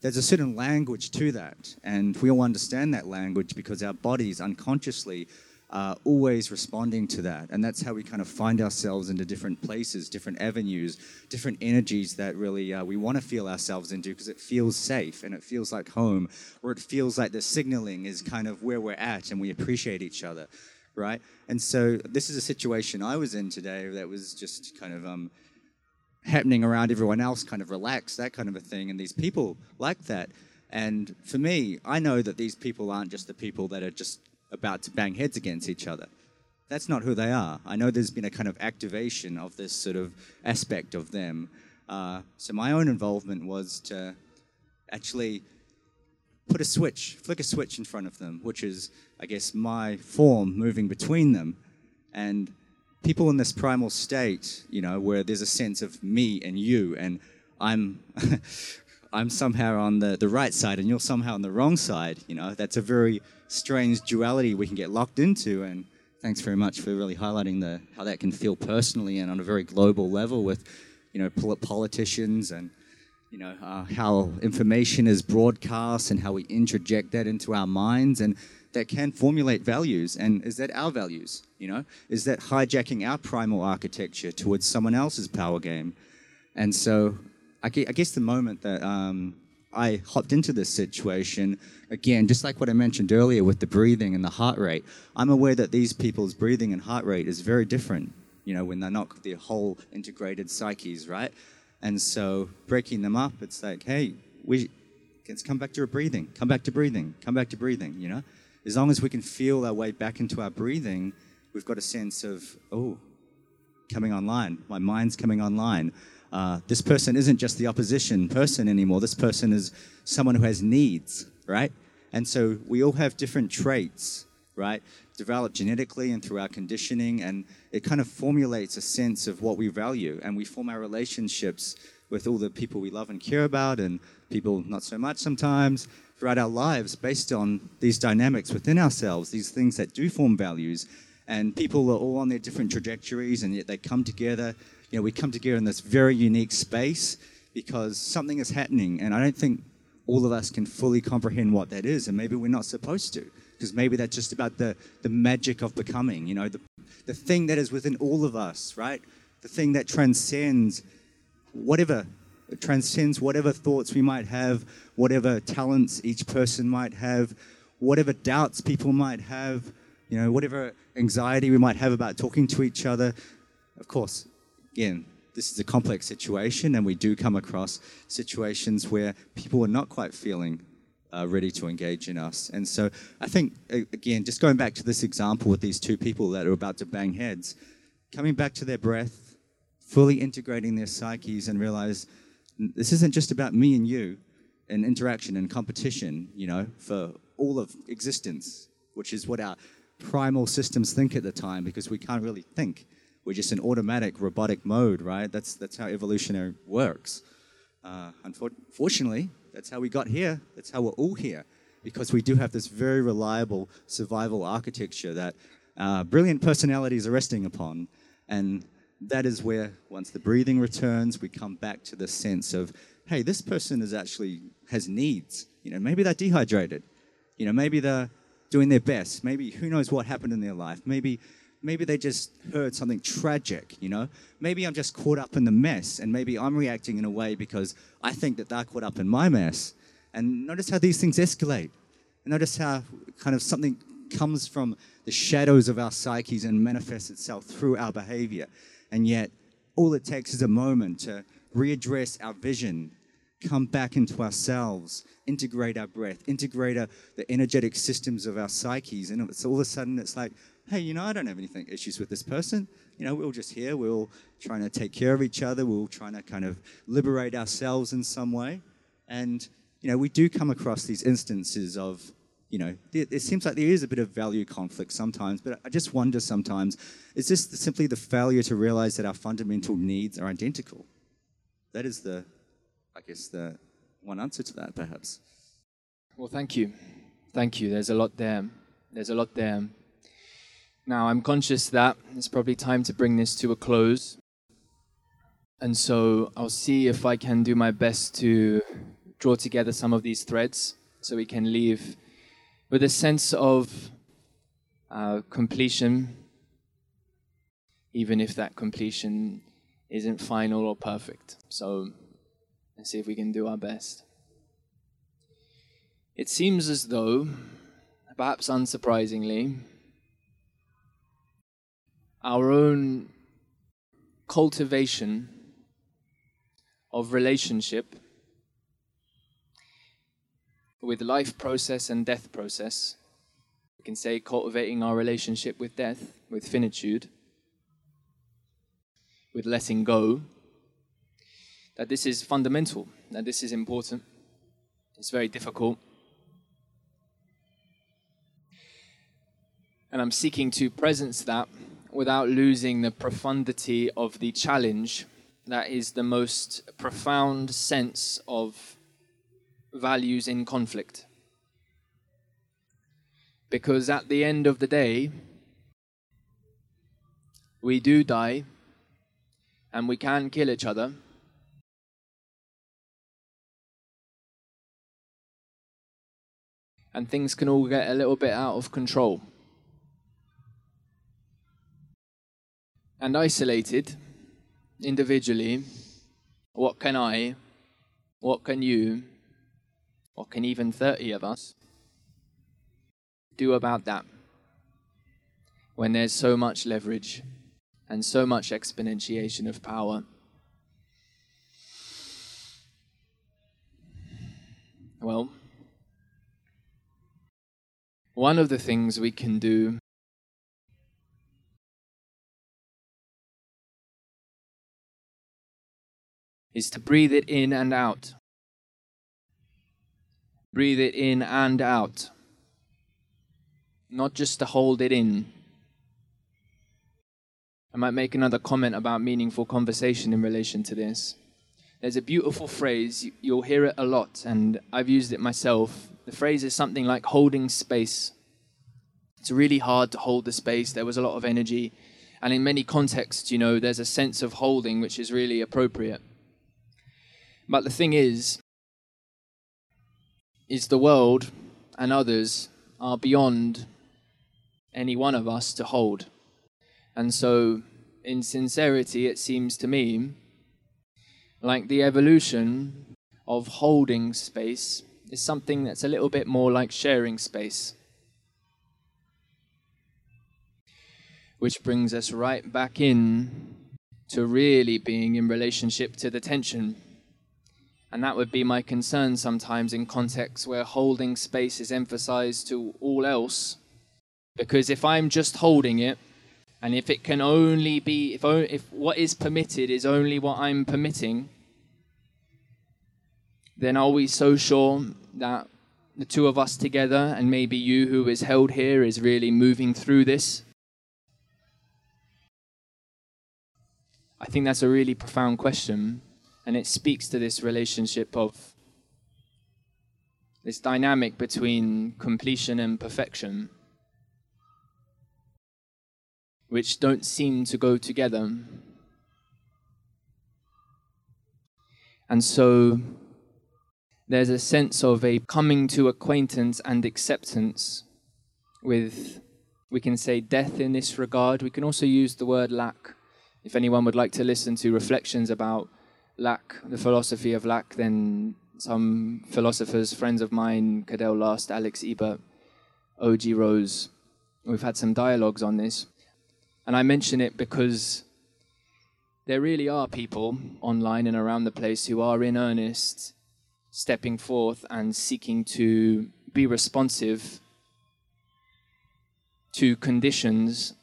there's a certain language to that, and we all understand that language because our bodies unconsciously uh, always responding to that. And that's how we kind of find ourselves into different places, different avenues, different energies that really uh, we want to feel ourselves into because it feels safe and it feels like home, or it feels like the signaling is kind of where we're at and we appreciate each other, right? And so this is a situation I was in today that was just kind of. Um, happening around everyone else, kind of relaxed, that kind of a thing, and these people like that. And for me, I know that these people aren't just the people that are just about to bang heads against each other. That's not who they are. I know there's been a kind of activation of this sort of aspect of them. Uh, so my own involvement was to actually put a switch, flick a switch in front of them, which is, I guess, my form moving between them. And people in this primal state, you know, where there's a sense of me and you, and I'm. I'm somehow on the, the right side and you're somehow on the wrong side, you know, that's a very strange duality we can get locked into. And thanks very much for really highlighting the how that can feel personally and on a very global level with, you know, politicians and you know, uh, how information is broadcast and how we interject that into our minds and that can formulate values. And is that our values? You know, is that hijacking our primal architecture towards someone else's power game? And so, I guess the moment that um, I hopped into this situation, again, just like what I mentioned earlier with the breathing and the heart rate, I'm aware that these people's breathing and heart rate is very different. You know, when they're not the whole integrated psyches, right? And so breaking them up, it's like, hey, we let's come back to breathing, come back to breathing, come back to breathing, you know? As long as we can feel our way back into our breathing, we've got a sense of, oh, coming online. My mind's coming online. Uh, this person isn't just the opposition person anymore. This person is someone who has needs, right? And so we all have different traits, right? Developed genetically and through our conditioning, and it kind of formulates a sense of what we value. And we form our relationships with all the people we love and care about, and people not so much sometimes throughout our lives based on these dynamics within ourselves, these things that do form values. And people are all on their different trajectories, and yet they come together. You know, we come together in this very unique space because something is happening, and I don't think all of us can fully comprehend what that is, and maybe we're not supposed to, because maybe that's just about the, the magic of becoming, you know, the, the thing that is within all of us, right? The thing that transcends whatever, transcends whatever thoughts we might have, whatever talents each person might have, whatever doubts people might have, you know, whatever anxiety we might have about talking to each other. Of course, again, this is a complex situation, and we do come across situations where people are not quite feeling uh, ready to engage in us. And so I think, again, just going back to this example with these two people that are about to bang heads, coming back to their breath, fully integrating their psyches, and realize this isn't just about me and you and interaction and competition, you know, for all of existence, which is what our primal systems think at the time because we can't really think we're just in automatic robotic mode, right? That's, that's how evolutionary works. Uh, unfortunately, that's how we got here. That's how we're all here, because we do have this very reliable survival architecture that uh, brilliant personalities are resting upon. And that is where, once the breathing returns, we come back to the sense of, hey, this person is actually has needs. You know, maybe they're dehydrated. You know, maybe they're doing their best. Maybe who knows what happened in their life. Maybe maybe they just heard something tragic, you know? Maybe I'm just caught up in the mess and maybe I'm reacting in a way because I think that they're caught up in my mess. And notice how these things escalate. And notice how kind of something comes from the shadows of our psyches and manifests itself through our behavior. And yet, all it takes is a moment to readdress our vision, come back into ourselves, integrate our breath, integrate our, the energetic systems of our psyches. And it's all of a sudden, it's like, hey, you know, I don't have anything issues with this person. You know, we're all just here. We're all trying to take care of each other. We're all trying to kind of liberate ourselves in some way. And, you know, we do come across these instances of, you know, it, seems like there is a bit of value conflict sometimes, but I just wonder sometimes, is this simply the failure to realize that our fundamental needs are identical? That is the, I guess, the one answer to that, perhaps. Well, thank you. Thank you. There's a lot there. There's a lot there. Now, I'm conscious that it's probably time to bring this to a close. And so I'll see if I can do my best to draw together some of these threads so we can leave with a sense of uh, completion, even if that completion isn't final or perfect. So let's see if we can do our best. It seems as though, perhaps unsurprisingly, our own cultivation of relationship with life process and death process. We can say cultivating our relationship with death, with finitude, with letting go, that this is fundamental, that this is important. It's very difficult. And I'm seeking to presence that without losing the profundity of the challenge that is the most profound sense of values in conflict. Because at the end of the day, we do die and we can kill each other. And things can all get a little bit out of control. And isolated, individually, what can I, what can you, what can even 30 of us do about that? When there's so much leverage and so much exponentiation of power. Well, one of the things we can do is to breathe it in and out. Breathe it in and out. Not just to hold it in. I might make another comment about meaningful conversation in relation to this. There's a beautiful phrase, you'll hear it a lot, and I've used it myself. The phrase is something like holding space. It's really hard to hold the space, there was a lot of energy, and in many contexts, you know, there's a sense of holding which is really appropriate. But the thing is, is the world and others are beyond any one of us to hold. And so, in sincerity, it seems to me like the evolution of holding space is something that's a little bit more like sharing space. Which brings us right back in to really being in relationship to the tension and that would be my concern sometimes in contexts where holding space is emphasized to all else. Because if I'm just holding it, and if it can only be, if, if what is permitted is only what I'm permitting, then are we so sure that the two of us together, and maybe you who is held here, is really moving through this? I think that's a really profound question. And it speaks to this relationship of this dynamic between completion and perfection, which don't seem to go together. And so there's a sense of a coming to acquaintance and acceptance with, we can say, death in this regard. We can also use the word lack. If anyone would like to listen to reflections about lack, the philosophy of lack, then some philosophers, friends of mine, Cadell Last, Alex Ebert, O.G. Rose, we've had some dialogues on this. And I mention it because there really are people online and around the place who are in earnest stepping forth and seeking to be responsive to conditions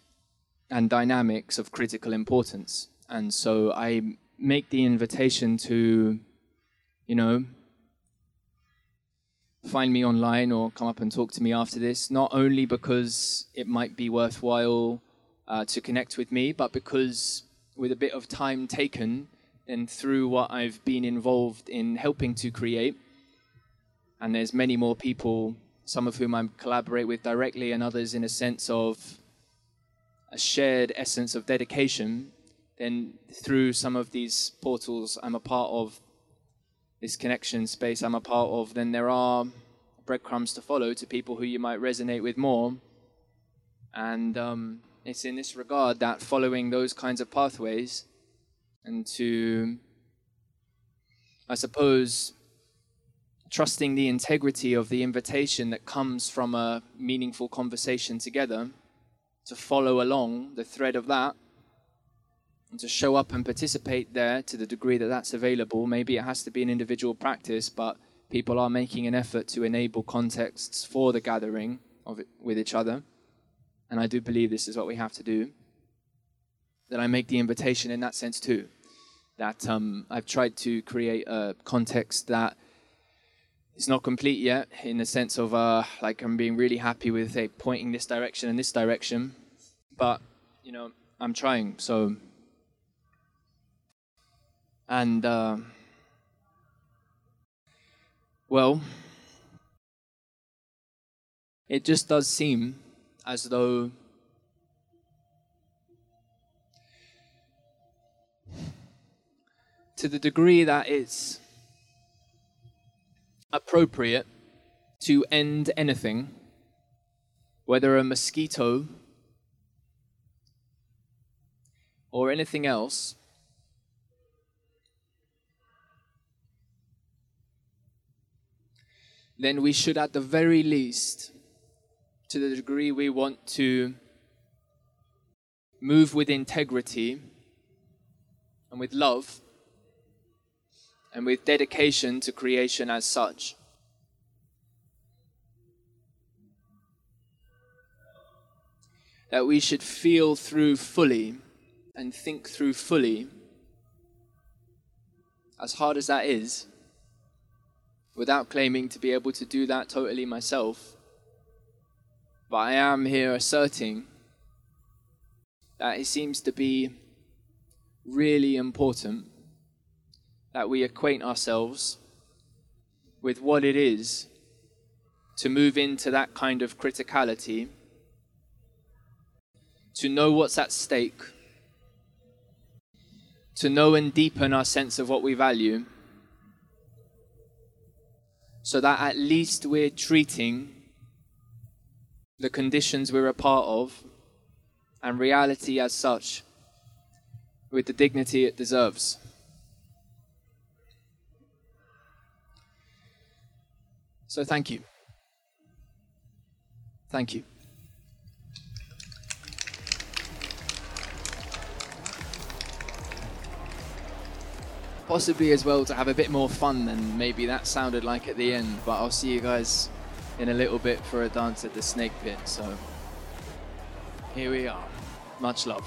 and dynamics of critical importance. And so I make the invitation to, you know, find me online or come up and talk to me after this, not only because it might be worthwhile uh, to connect with me, but because with a bit of time taken and through what I've been involved in helping to create, and there's many more people, some of whom I collaborate with directly, and others in a sense of a shared essence of dedication then through some of these portals I'm a part of, this connection space I'm a part of, then there are breadcrumbs to follow to people who you might resonate with more. And um, it's in this regard that following those kinds of pathways and to, I suppose, trusting the integrity of the invitation that comes from a meaningful conversation together, to follow along the thread of that and to show up and participate there to the degree that that's available. Maybe it has to be an individual practice, but people are making an effort to enable contexts for the gathering of it with each other. And I do believe this is what we have to do. That I make the invitation in that sense too. That um, I've tried to create a context that is not complete yet, in the sense of uh, like I'm being really happy with say, pointing this direction and this direction, but you know I'm trying. So and, uh, well, it just does seem as though to the degree that it's appropriate to end anything, whether a mosquito or anything else, then we should, at the very least, to the degree we want to move with integrity and with love and with dedication to creation as such. That we should feel through fully and think through fully, as hard as that is, without claiming to be able to do that totally myself. But I am here asserting that it seems to be really important that we acquaint ourselves with what it is to move into that kind of criticality, to know what's at stake, to know and deepen our sense of what we value, so that at least we're treating the conditions we're a part of and reality as such with the dignity it deserves. So thank you. Thank you. Possibly as well to have a bit more fun than maybe that sounded like at the end, but I'll see you guys in a little bit for a dance at the Snake Pit. So here we are. Much love.